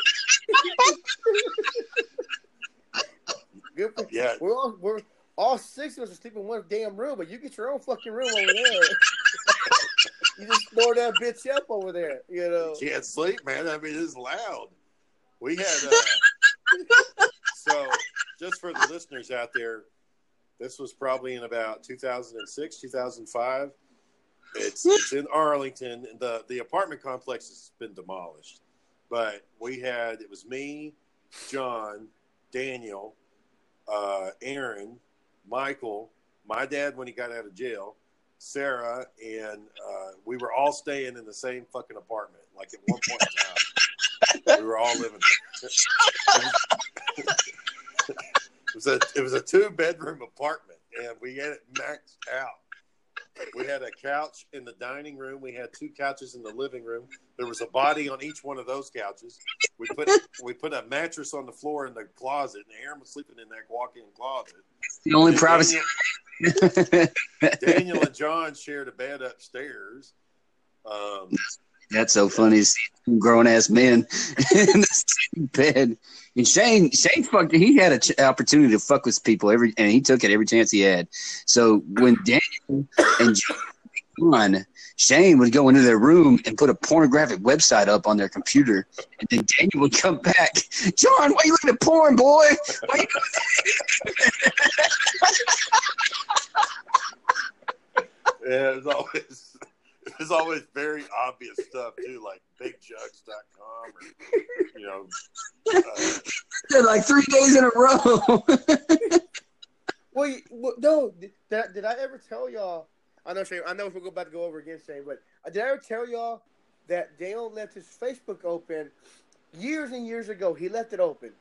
Good for yeah, We're all we're all six of us are sleeping in one damn room, but you get your own fucking room over there. you just snore that bitch up over there, you know. you can't sleep, man. I mean, it's loud. We had uh, so just for the listeners out there, this was probably in about 2006, 2005. It's, it's in Arlington. The the apartment complex has been demolished, but we had it was me, John, Daniel, uh, Aaron, Michael, my dad when he got out of jail, Sarah, and uh, we were all staying in the same fucking apartment. Like at one point in time, we were all living. it was a it was a two bedroom apartment, and we had it maxed out. We had a couch in the dining room. We had two couches in the living room. There was a body on each one of those couches. We put we put a mattress on the floor in the closet, and Aaron was sleeping in that walk-in closet. the only And privacy. Daniel, Daniel and John shared a bed upstairs. Um, That's so funny see grown ass men in the same bed. And Shane, Shane fucked. He had an ch- opportunity to fuck with people every, and he took it every chance he had. So when Daniel and John, Shane would go into their room and put a pornographic website up on their computer, and then Daniel would come back. John, why you looking at porn, boy? Why you yeah, it was always it was always very obvious stuff too, like BigJugs.com or you know. Uh, doing like three days in a row? Well, well no, did, did I- ever tell y'all? I know Shane. I know we're about to go over again, Shane, but uh, did I ever tell y'all that Dale left his Facebook open years and years ago? He left it open.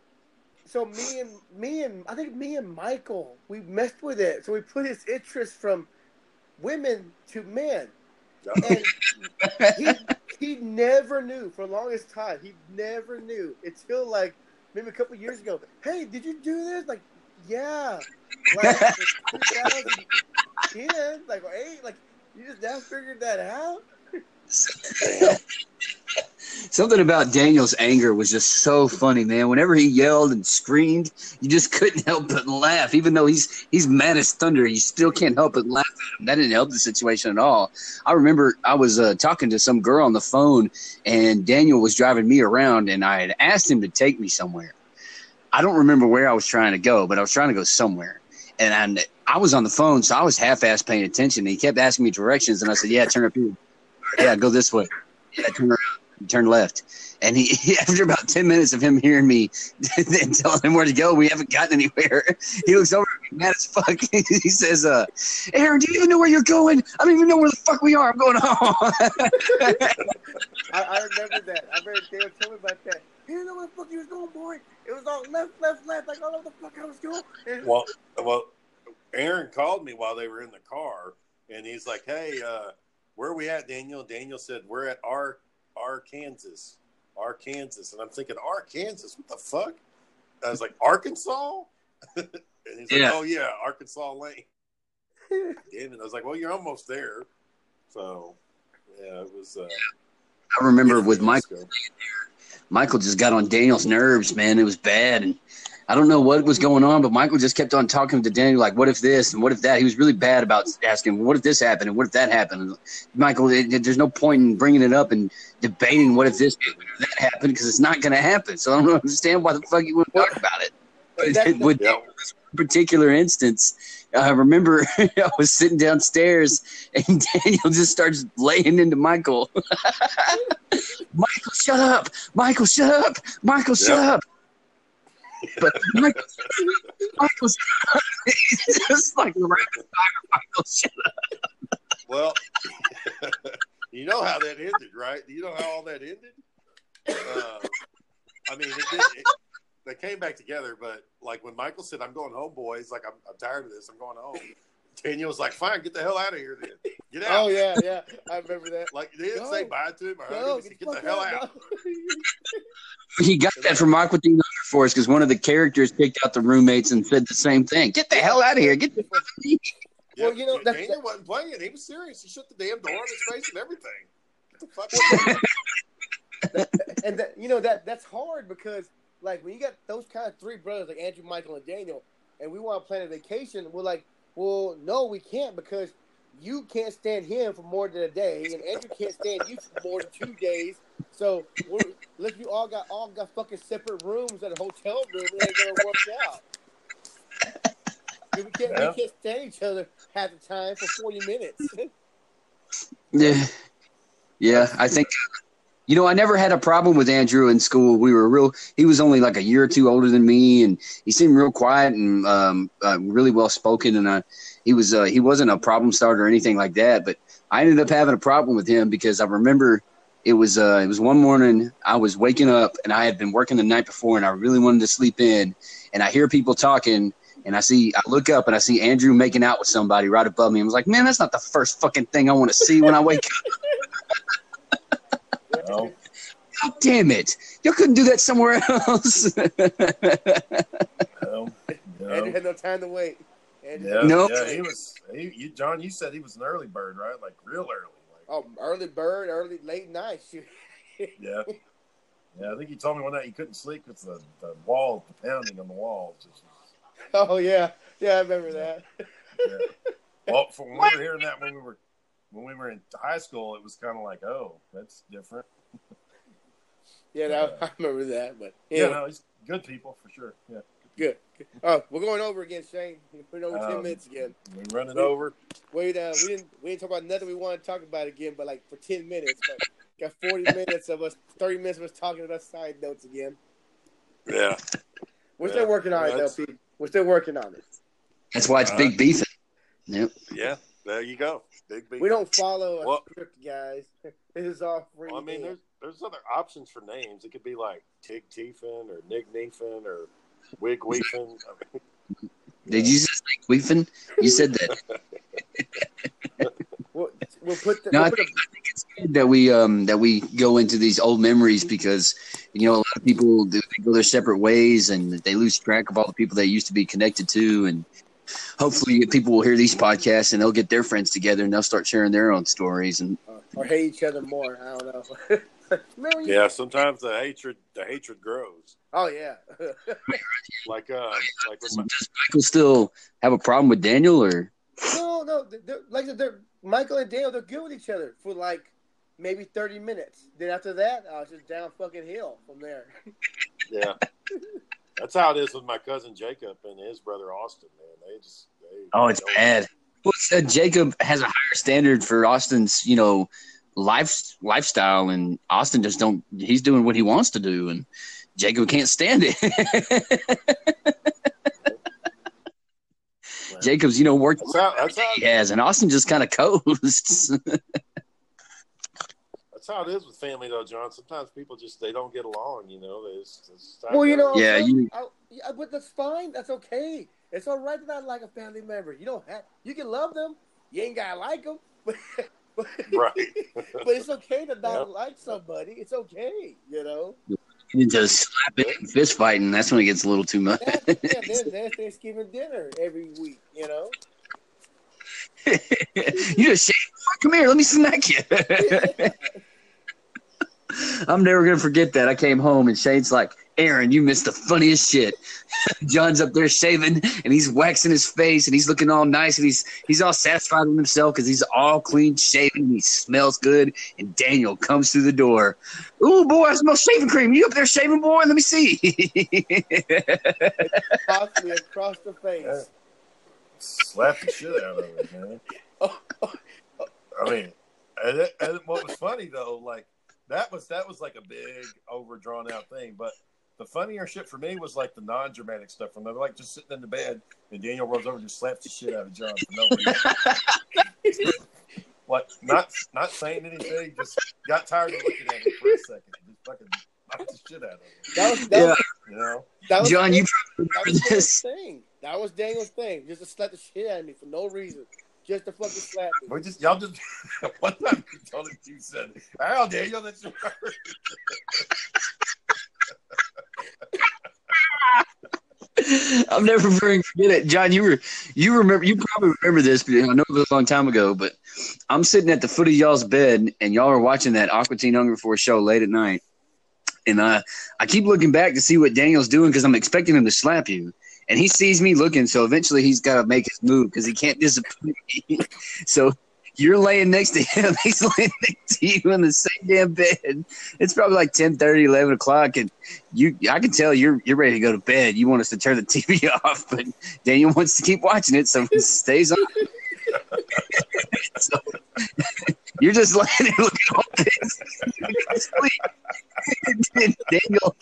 So me and me and I think me and Michael we messed with it. So we put his interest from women to men, and he he never knew for the longest time. He never knew until like maybe a couple years ago. Hey, did you do this? Like, yeah, like 2010, like eight, like you just now figured that out. Something about Daniel's anger was just so funny, man. Whenever he yelled and screamed, you just couldn't help but laugh. Even though he's he's mad as thunder, you still can't help but laugh. That didn't help the situation at all. I remember I was uh, talking to some girl on the phone, and Daniel was driving me around, and I had asked him to take me somewhere. I don't remember where I was trying to go, but I was trying to go somewhere, and I, I was on the phone, so I was half-ass paying attention. And he kept asking me directions, and I said, "Yeah, turn up here. Yeah, go this way. Yeah, turn turn left." And he, after about ten minutes of him hearing me and telling him where to go, we haven't gotten anywhere. He looks over at me mad as fuck. he says, "Uh, Aaron, do you even know where you're going? I don't even know where the fuck we are. I'm going home." I, I remember that. I remember Dale told me about that. He didn't know where the fuck he was going, boy. It was all left, left, left. Like I don't know what the fuck I was going. And well, well, Aaron called me while they were in the car, and he's like, "Hey, uh, where are we at, Daniel?" Daniel said, "We're at our Arkansas, Arkansas," and I'm thinking, "Arkansas? What the fuck?" I was like, "Arkansas," and he's like, "Oh yeah, Arkansas Lane." Damn it! I was like, "Well, you're almost there." So, yeah, it was. Uh, I remember with Michael. Michael just got on Daniel's nerves, man. It was bad, and I don't know what was going on, but Michael just kept on talking to Daniel like, "What if this and what if that?" He was really bad about asking, "What if this happened and what if that happened?" And Michael, it, it- there's no point in bringing it up and debating what if this happened or that happened because it's not going to happen. So I don't understand why the fuck you would talk about it. That's the- With Yeah. this particular instance, I remember I was sitting downstairs and Daniel just starts laying into Michael. Michael, shut up! Michael, shut up! Michael, shut Yeah. up! But Michael, Michael, shut just like rapid fire. Michael, shut up! Well, how that ended, right? You know how all that ended? Uh, I mean, it did, it, they came back together, but like when Michael said, "I'm going home, boys," like I'm, I'm tired of this. I'm going home. Daniel was like, "Fine, get the hell out of here, then. Get out." Oh yeah, yeah, I remember that. Like they didn't Go. say bye to him or hug No, him. He get Get the the hell fuck out. He got that from Aqua Teen Hunger Force because one of the characters picked out the roommates and said the same thing. Get the hell out of here. Get the fuck out of here. Yeah, Well, you know, that's- Daniel wasn't playing. He was serious. He shut the damn door in his face and everything. Get the fuck and that you know that that's hard because like when you got those kind of three brothers like Andrew, Michael, and Daniel, and we want to plan a vacation, we're like, well, no, we can't because you can't stand him for more than a day, and Andrew can't stand you for more than two days. So we're, look, you all got all got fucking separate rooms at a hotel room. It ain't gonna work out. We can't, Yeah. we can't stand each other half the time for forty minutes. Yeah. Yeah, I think you know, I never had a problem with Andrew in school. We were real he was only like a year or two older than me and he seemed real quiet and um uh, really well spoken and he was uh, he wasn't a problem starter or anything like that, but I ended up having a problem with him because I remember it was uh it was one morning I was waking up and I had been working the night before and I really wanted to sleep in and I hear people talking and I see I look up and I see Andrew making out with somebody right above me. I was like, man, that's not the first fucking thing I want to see when I wake up. No. God damn it. You couldn't do that somewhere else. No. Andrew No. had no time to wait. Andrew Yeah, Nope. yeah, he was. He, you, John, you said he was an early bird, right? Like real early. Like, Oh, early bird, early late night. Yeah, yeah. I think he told me one night he couldn't sleep with the, the wall, the pounding on the walls. Just, Oh yeah, yeah, I remember that. yeah. Well, from when we were hearing that when we were when we were in high school, it was kind of like, oh, that's different. Yeah, no, I remember that. But Yeah, yeah, no, he's good people for sure. Yeah, good. good. Oh, we're going over again, Shane. We're going over ten Um, minutes again. we run it over. Wait, uh, we didn't we didn't talk about nothing we want to talk about again, but like for ten minutes. But got forty minutes of us, thirty minutes of us talking about side notes again. Yeah, We're Yeah, still working on it, though, Pete. We're still working on it. That's why it's big beefing. Yep. yeah. There you go. Big B. We don't follow a Well- script, guys. This is all free. Well, I mean, there's there's other options for names. It could be like Tig Tiefin or Nick Neefin or Wig Weefin. I mean, Did you just say queefing? You said that. we'll, we'll put the, No, we'll I put think, I think it's good that we um that we go into these old memories because you know a lot of people do they go their separate ways and they lose track of all the people they used to be connected to and hopefully people will hear these podcasts and they'll get their friends together and they'll start sharing their own stories and or hate each other more. I don't know. Yeah, sometimes the hatred the hatred grows. Oh yeah. Like uh, like with my, does Michael still have a problem with Daniel or no, no. They're, they're- like they're Michael and Dale. They're good with each other for like maybe thirty minutes. Then after that, I was just down fucking hill from there. yeah, that's how it is with my cousin Jacob and his brother Austin. Man, they just they, oh it's bad well, uh, Jacob has a higher standard for Austin's you know life lifestyle and Austin just don't he's doing what he wants to do and Jacob can't stand it Jacob's, you know, worked That's how that's how he has, and Austin just kind of coasts. that's how it is with family though, John. Sometimes people just they don't get along. You know, it's, it's Well, you know, Yeah, some- you- I, yeah, but that's fine. That's okay. It's all right to not like a family member. You don't have. You can love them. You ain't gotta like them. But, but, right. but it's okay to not Yeah. like somebody. It's okay. You know. into slapping and fist fighting. That's when it gets a little too much. That's, yeah, there's, there's Thanksgiving dinner every week. You know. you just shake. Come here, let me smack you. I'm never gonna forget that. I came home and Shane's like, "Aaron, you missed the funniest shit." John's up there shaving and he's waxing his face and he's looking all nice and he's he's all satisfied with himself because he's all clean shaven and he smells good. And Daniel comes through the door. Ooh, boy, I smell shaving cream. You up there shaving, boy? Let me see. Possibly across the face. Yeah. Slap the shit out of it, man. Oh, oh, oh, I mean, and, and what was funny though, like that was that was like a big overdrawn out thing. But the funnier shit for me was like the non dramatic stuff. When they're like just sitting in the bed and Daniel rolls over and just slaps the shit out of John for no reason. like not not saying anything, just got tired of looking at him for a second. Just fucking knocked the shit out of him. That was that Yeah. was, You know? that was John, you that was remember Daniel's this. thing. That was Daniel's thing. Just to slap the shit out of me for no reason. Just to fucking slap me. We just y'all just one time you told him you said, "Al Daniel, that's your I'm never fucking forget it, John. You were, you remember, you probably remember this, but I know it was a long time ago. But I'm sitting at the foot of y'all's bed, and y'all are watching that Aqua Teen Hunger Force show late at night, and uh, I keep looking back to see what Daniel's doing because I'm expecting him to slap you, and he sees me looking, so eventually he's got to make his move because he can't disappoint me. so you're laying next to him, he's laying next to you in the same damn bed. It's probably like 10, 11 o'clock, and you I can tell you're you're ready to go to bed. You want us to turn the TV off, but Daniel wants to keep watching it, so it stays on. so, you're just laying there looking all this. Daniel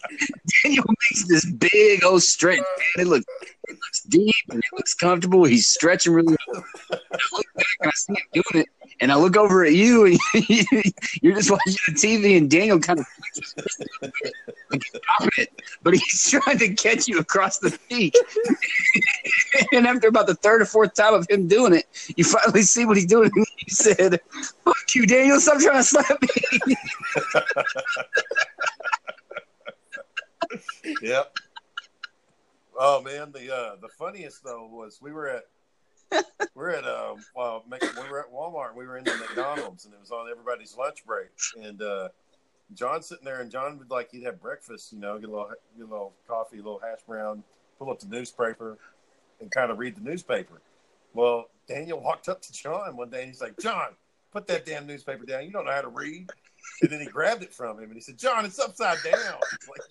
Daniel makes this big old stretch. It looks it looks deep and it looks comfortable. He's stretching really well. I look back and I see him doing it. And I look over at you, and you're just watching the TV, and Daniel kind of it, but he's trying to catch you across the feet. and after about the third or fourth time of him doing it, you finally see what he's doing. And he said, "Fuck you, Daniel! Stop trying to slap me." Yep. Oh man, the uh, the funniest though was we were at we were at um well, we were at Walmart. We were in the McDonald's, and it was on everybody's lunch break. And uh, John's sitting there, and John would like he'd have breakfast, you know, get a little get a little coffee, a little hash brown, pull up the newspaper, and kind of read the newspaper. Well, Daniel walked up to John one day, and he's like, "John, put that damn newspaper down. You don't know how to read." And then he grabbed it from him, and he said, "John, it's upside down." He's like,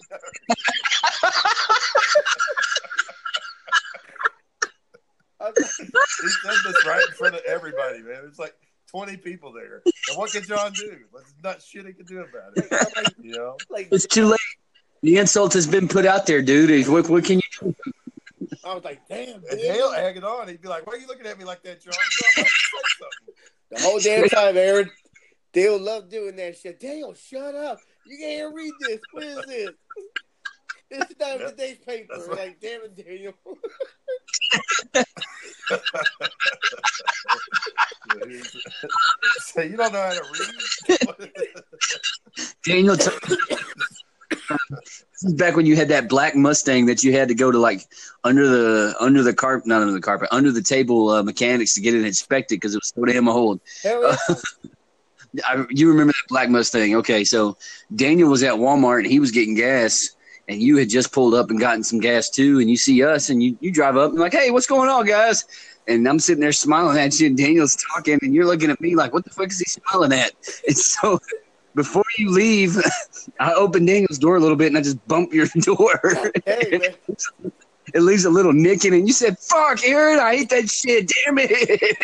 He said this right in front of everybody, man. It's like 20 people there. And what can John do? There's not shit he can do about it. Like, You know? like, It's too late. The insult has been put out there, dude. What, what can you do? I was like, damn, And dude. he'll egg it on. He'd be like, Why are you looking at me like that, John? John, why don't you say something? The whole damn time, Aaron. Dale loved doing that shit. Dale, shut up. You can't read this. What is this? This is not Yep. today's paper. Right. Like, damn it, Daniel. so you don't know how to read? Daniel, t- this is back when you had that black Mustang that you had to go to like under the under the carpet, not under the carpet, under the table uh, mechanics to get it inspected because it was so damn old. Yeah. I, you remember that black Mustang? Okay, so Daniel was at Walmart and he was getting gas, and you had just pulled up and gotten some gas too, and you see us and you you drive up and like, hey, what's going on, guys? And I'm sitting there smiling at you, and Daniel's talking, and you're looking at me like, what the fuck is he smiling at? And so before you leave, I open Daniel's door a little bit and I just bump your door. hey, man. it leaves a little nick in it. And you said, fuck, Aaron, I hate that shit. Damn it.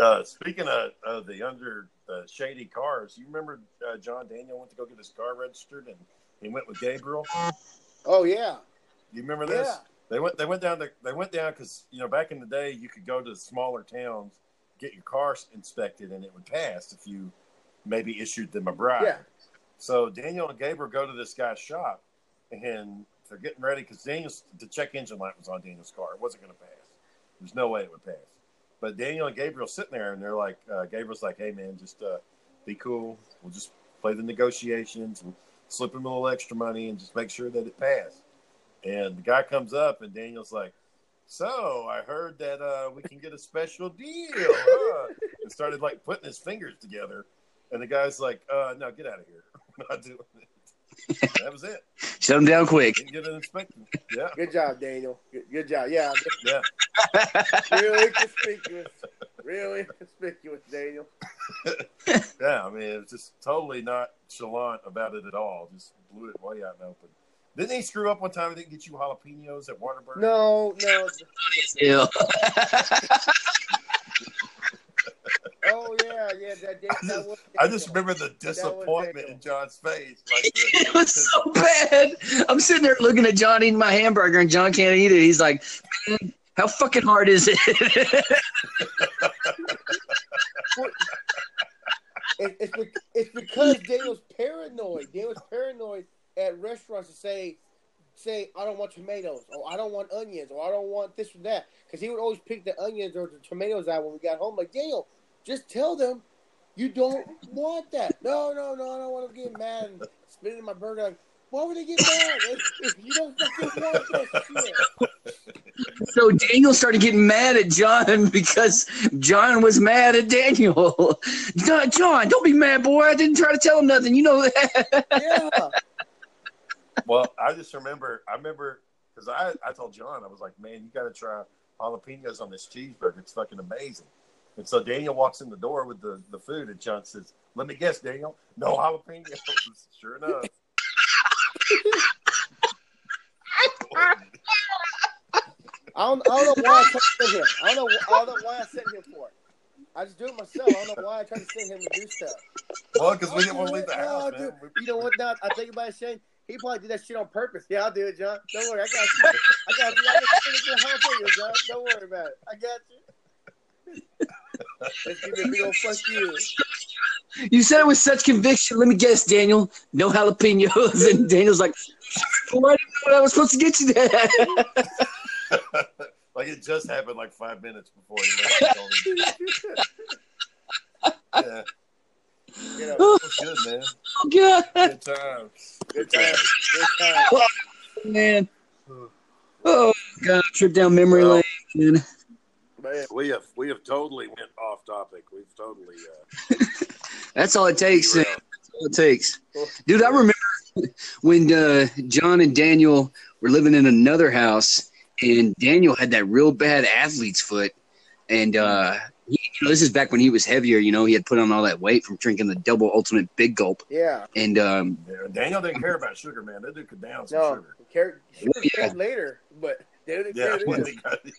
Uh, speaking of, of the under the shady cars, you remember uh, John Daniel went to go get his car registered and he went with Gabriel? Oh, yeah. You remember this? Yeah. They went. They went down. To, they went down because you know back in the day you could go to smaller towns, get your car inspected, and it would pass if you maybe issued them a bribe. Yeah. So Daniel and Gabriel go to this guy's shop, and they're getting ready because Daniel's the check engine light was on Daniel's car. It wasn't going to pass. There's no way it would pass. But Daniel and Gabriel sitting there, and they're like, uh, Gabriel's like, "Hey man, just uh, be cool. We'll just play the negotiations and slip him a little extra money and just make sure that it passed." And the guy comes up, and Daniel's like, "So I heard that uh, we can get a special deal." Huh? and started like putting his fingers together. And the guy's like, uh, "No, get out of here. I'm not doing it." that was it. Shut him down quick. Didn't get an inspection. Yeah, Good job, Daniel. Good, good job. Yeah. yeah. Really conspicuous. Really conspicuous, Daniel. Yeah, I mean, it was just totally not chalant about it at all. Just blew it way out in the open. Didn't he screw up one time and didn't get you jalapenos at Whataburger? No, no. Ew. Oh, yeah, yeah. That, that, that was I just remember the disappointment in John's face. Like it was so bad. I'm sitting there looking at John eating my hamburger, and John can't eat it. He's like, "Man, How fucking hard is it? It, it's, be- it's because Daniel's paranoid. Daniel's paranoid at restaurants to say, say, I don't want tomatoes, or I don't want onions, or I don't want this or that. Because he would always pick the onions or the tomatoes out when we got home. Like, Daniel, just tell them you don't want that. No, no, no, I don't want to get mad and spit in my burger. Like, why would they get mad if, if you don't fucking want that shit? so Daniel started getting mad at John because John was mad at Daniel. John, John, don't be mad, boy. I didn't try to tell him nothing. You know that. Yeah. Well, I just remember, I remember because I, I told John, I was like, man, you got to try jalapenos on this cheeseburger. It's fucking amazing. And so Daniel walks in the door with the, the food, and John says, let me guess, Daniel, no jalapenos. sure enough. I don't, I don't know why I tried to send him. I don't know. I don't know why I sent him for it. I just do it myself. I don't know why I tried to send him to do stuff. Well, because we didn't want to leave the oh, house, dude. man. We- You know what? Now I think about it, Shane. He probably did that shit on purpose. Yeah, I'll do it, John. Don't worry. I got you. I got you. I got you. jalapenos, John. Don't worry about it. I got you. Let's give me a big old fuck you. You said it with such conviction. Let me guess, Daniel. No jalapenos. And Daniel's like, well, I didn't know what I was supposed to get you that. like it just happened like five minutes before he left. yeah, You know, oh, good, man. Oh, God, Good times. Good time. Good time. man. Oh, God. Trip down memory Well, lane. Man. Man, We have we have totally went off topic. We've totally uh, That's all it takes. man. That's all it takes. Dude, I remember when uh, John and Daniel were living in another house, and Daniel had that real bad athlete's foot, and uh, know, this is back when he was heavier. You know, he had put on all that weight from drinking the double ultimate big gulp, yeah. and um, Yeah, Daniel didn't care about sugar, man. That dude could down some No, sugar. care, sure Yeah. cared later, but they didn't Yeah, care when then. he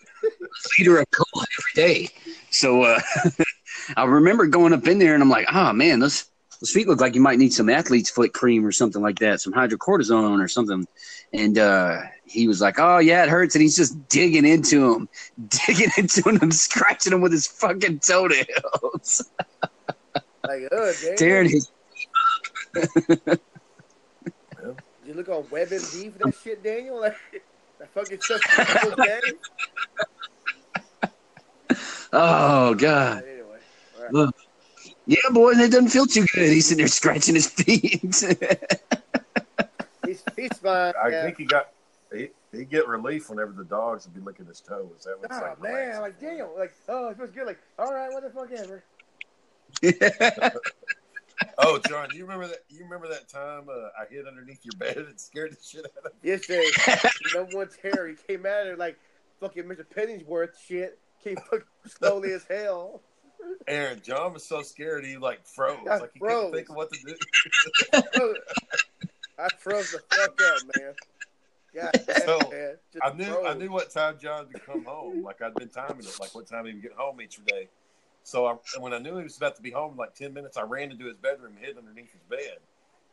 liter of cola every day. So uh, I remember going up in there, and I'm like, oh man, those those feet look like you might need some athlete's foot cream or something like that, some hydrocortisone or something. And uh, he was like, oh yeah, it hurts, and he's just digging into him, digging into him, scratching him with his fucking toenails, Like, oh, tearing his. You look on WebMD for that shit, Daniel? Like, that fucking stuff okay? Oh god, anyway. Look. Yeah, boy, it doesn't feel too good. He's sitting there scratching his feet. He's, he's fine. I yeah. think he got he he get relief whenever the dogs would be licking his toes. That was Oh, like man. relaxing. Like, Daniel. Like, oh, it feels good. Like, all right, what the fuck ever. Yeah. Oh, John, you remember that? You remember that time uh, I hid underneath your bed and scared the shit out of you? Yes, Jay. Number one terror. He came out of there like fucking Mr. Pennyworth shit. Came fucking slowly as hell. Aaron, John was so scared he like froze, I like he froze. couldn't think of what to do. I froze the fuck up, man. God So, man. I knew I knew what time John would come home. Like I'd been timing it, like what time he would get home each day. So I, when I knew he was about to be home in like ten minutes, I ran into his bedroom, hid underneath his bed,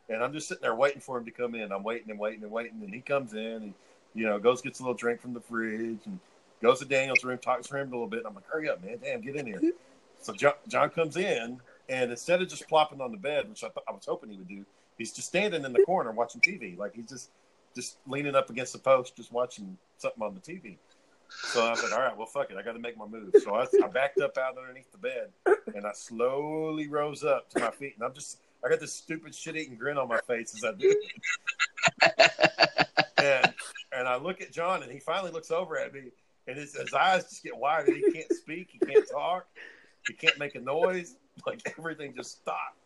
and I'm just sitting there waiting for him to come in. I'm waiting and waiting and waiting, and he comes in and you know goes gets a little drink from the fridge and goes to Daniel's room, talks to him a little bit. And I'm like, hurry up, man, damn, get in here. So John, John comes in, and instead of just plopping on the bed, which I, th- I was hoping he would do, he's just standing in the corner watching TV, like he's just just leaning up against the post, just watching something on the TV. So I was like, all right, well, fuck it. I got to make my move. So I, I backed up out underneath the bed and I slowly rose up to my feet. And I'm just, I got this stupid shit eating grin on my face as I do it. And, and I look at John and he finally looks over at me and his, his eyes just get wide and he can't speak. He can't talk. He can't make a noise. Like everything just stopped.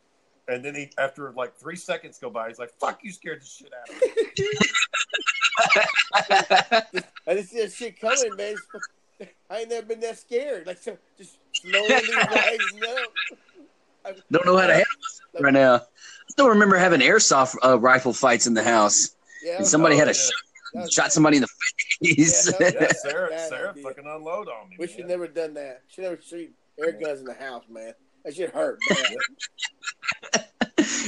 And then he, after like three seconds go by, he's like, fuck, you scared the shit out of me. I didn't see that shit coming, man. I ain't never been that scared. Like, so, just slowly rising up. Don't know how to handle it right now. I still remember having airsoft uh, rifle fights in the house, Yeah, and somebody Oh, had a yeah. shot, shot somebody in the face. Yeah, Yeah, Sarah, Sarah fucking unload on me. We man. should never done that. Should never shoot air guns in the house, man. That shit hurt, man.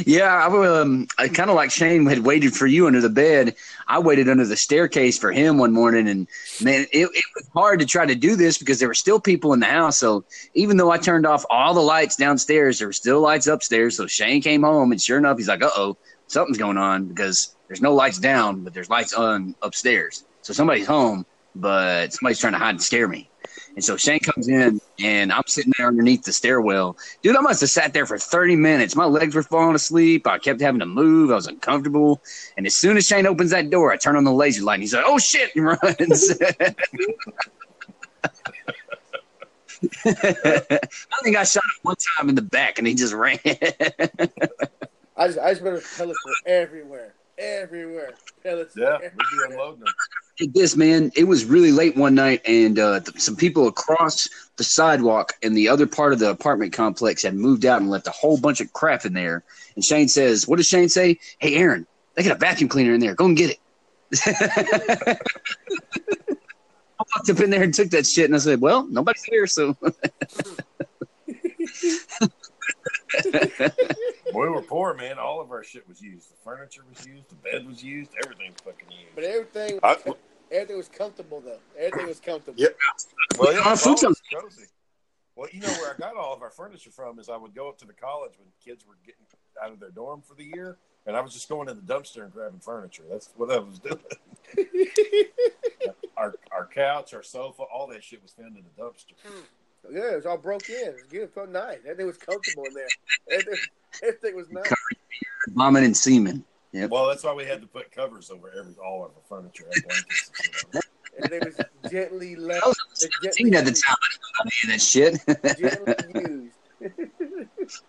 Yeah, I, um, I kind of like Shane had waited for you under the bed. I waited under the staircase for him one morning, and man, it, it was hard to try to do this because there were still people in the house. So even though I turned off all the lights downstairs, there were still lights upstairs. So Shane came home, and sure enough, he's like, "Uh oh, something's going on," because there's no lights down, but there's lights on upstairs. So somebody's home, but somebody's trying to hide and scare me. And so Shane comes in, and I'm sitting there underneath the stairwell. Dude, I must have sat there for 30 minutes. My legs were falling asleep. I kept having to move. I was uncomfortable. And as soon as Shane opens that door, I turn on the laser light, and he's like, "Oh shit!" and runs. I think I shot him one time in the back, and he just ran. I just, I just remember pellets were everywhere, everywhere. Pellets. Yeah, everywhere. We'd be unloading them. Did this man it was really late one night and uh, th- some people across the sidewalk in the other part of the apartment complex had moved out and left a whole bunch of crap in there and shane says what does shane say hey aaron they got a vacuum cleaner in there go and get it i walked up in there and took that shit and i said well nobody's here so We were poor, man. All of our shit was used. The furniture was used. The bed was used. Everything was fucking used. But everything, I- everything was comfortable though. Everything was comfortable. Yep. Well, yeah, food always cozy. Well, you know where I got all of our furniture from is I would go up to the college when kids were getting out of their dorm for the year, and I was just going to the dumpster and grabbing furniture. That's what I was doing. our our couch, our sofa, all that shit was found in the dumpster. Yeah, it was all broke in. It was good. It felt nice. Everything was comfortable in there. Everything, everything was nice. vomit and semen Yep. Well, that's why we had to put covers over every all of our furniture and blankets. And it. They was gently left. I was they're 16 at the used, time. I didn't know any of that shit. Gently used.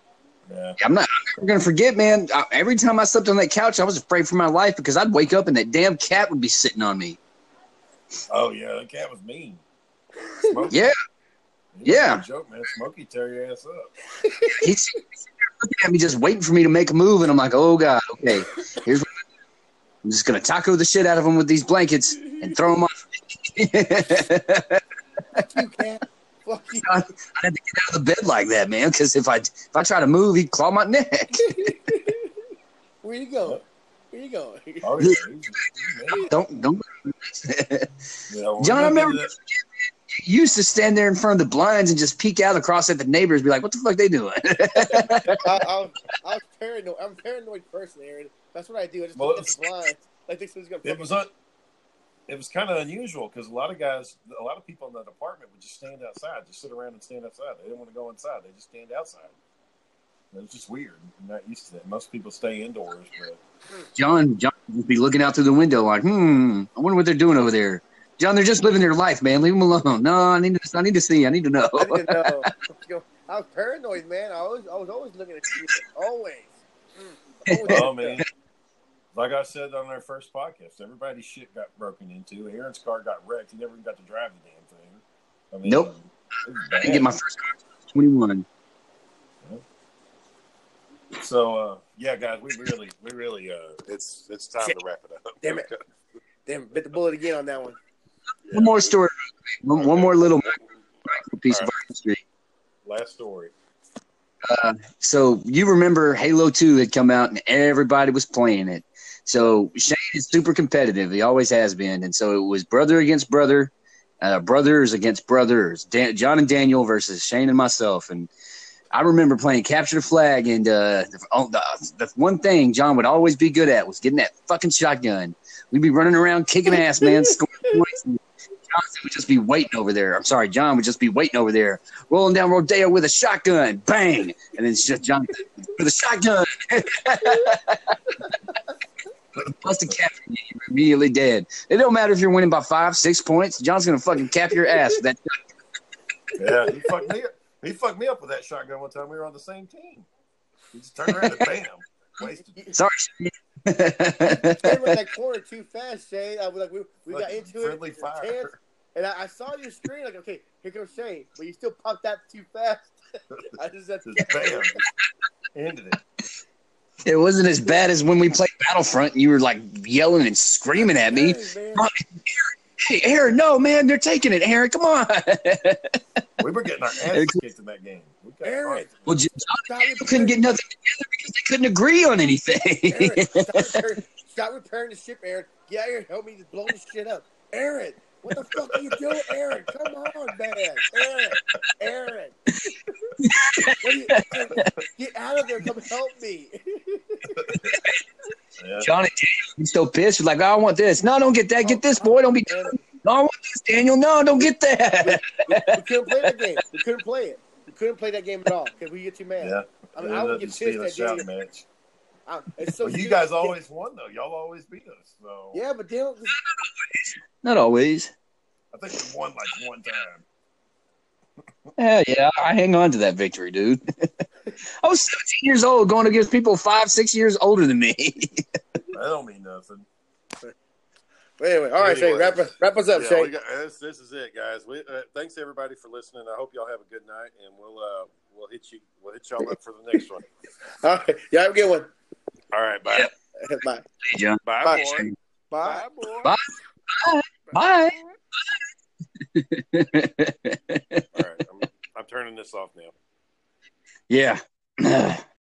Yeah. I'm not I'm gonna forget, man. I, every time I slept on that couch, I was afraid for my life because I'd wake up and that damn cat would be sitting on me. Oh yeah, that cat was mean. Smokey. Yeah, He was yeah. joke, man. Smokey tear your ass up. he's looking at me, just waiting for me to make a move, and I'm like, oh god, okay. Here's what I'm just gonna taco the shit out of him with these blankets and throw him off. Fuck you, cat. Fuck you. I had to get out of the bed like that, man, because if I if I try to move, he'd claw my neck. Where you going? Where you going? Oh yeah, he's, he's don't don't. You know, when John, I remember that- you used to stand there in front of the blinds and just peek out across at the neighbors, be like, "What the fuck they doing?" I, I, was, I was paranoid. I'm a paranoid person, Aaron. That's what I do. I just Well, look at the blinds. Like this was gonna. it was un- it was kind of unusual because a lot of guys, a lot of people in that apartment would just stand outside, just sit around and stand outside. They didn't want to go inside; they just stand outside. It was just weird. I'm not used to that. Most people stay indoors, but John, John would be looking out through the window like, "Hmm, I wonder what they're doing over there." John, they're just living their life, man. Leave them alone. No, I need to. I need to see. I need to know. I didn't know. I was paranoid, man. I was, I was always looking at you. Always. Always. oh man, like I said on our first podcast, everybody's shit got broken into. Aaron's car got wrecked. He never even got to drive the damn thing. I mean, Nope. it I didn't get my first car until 21. So uh, yeah, guys, we really, we really, uh, it's it's time to wrap it up. Damn it. Damn, bit the bullet again on that one. One more story. One, one more little piece of art history. Last story. Uh, so you remember Halo 2 had come out and everybody was playing it. So Shane is super competitive. He always has been. And so it was brother against brother, uh, brothers against brothers. Dan- John and Daniel versus Shane and myself. And I remember playing capture the flag. And uh, the, oh, the, the one thing John would always be good at was getting that fucking shotgun. We'd be running around kicking ass, man, scoring points. And Johnson would just be waiting over there. I'm sorry, John would just be waiting over there, rolling down Rodeo with a shotgun, bang, and then it's just John with a shotgun. but Busted cap, you, you're immediately dead. It don't matter if you're winning by five, six points. John's gonna fucking cap your ass with that. Yeah, he fucked me up. He fucked me up with that shotgun one time. We were on the same team. He just turned around and bam, wasted. Sorry. Came around that corner too fast, Shane. I was like, we, we got Like into friendly it. fire. Tense, And I, I saw your screen, like, okay, here comes Shane, but you still popped that too fast. I just said, Just bam, ended it. it wasn't as bad as when we played Battlefront and you were like yelling and screaming at me. Hey, man. Hey, Aaron, no, man, they're taking it. Aaron, come on. We were getting our asses kicked in that game. We Aaron. Well, J- Stop Daniel couldn't get nothing together because they couldn't agree on anything. Aaron, stop, repairing, stop repairing the ship, Aaron. Get out here, help me blow this shit up, Aaron. What the fuck are you doing, Aaron? Come on, man, Aaron, Aaron. What are you, get out of there. Come help me. Yeah. Johnny Daniel, he's so pissed. He's like, I want this. No, don't get that. Get this, oh, boy. Don't be. Aaron, No, I want this, Daniel. No, don't get that. we couldn't play that game. We couldn't play it. We couldn't play that game at all because we get too mad. Yeah. I mean, Yeah, I would get just pissed be a that game. match. I, it's so Well, you guys always won though. Y'all always beat us. So Yeah, but they don't. Not always. I think we won like one time. Yeah, yeah. I hang on to that victory, dude. I was 17 years old going against people five, six years older than me. That don't mean nothing. But anyway, all right, Shane, wrap, us- wrap us up, Yeah, Shane. got, this, this is it, guys. We, uh, thanks everybody for listening. I hope y'all have a good night, and we'll uh, we'll hit you we'll hit y'all up for the next one. All right, yeah, have a good one. All right, bye, Bye. Hey, John. bye, Bye. boy, Bye. bye, boy. Bye. Bye. All right, I'm, I'm turning this off now. yeah.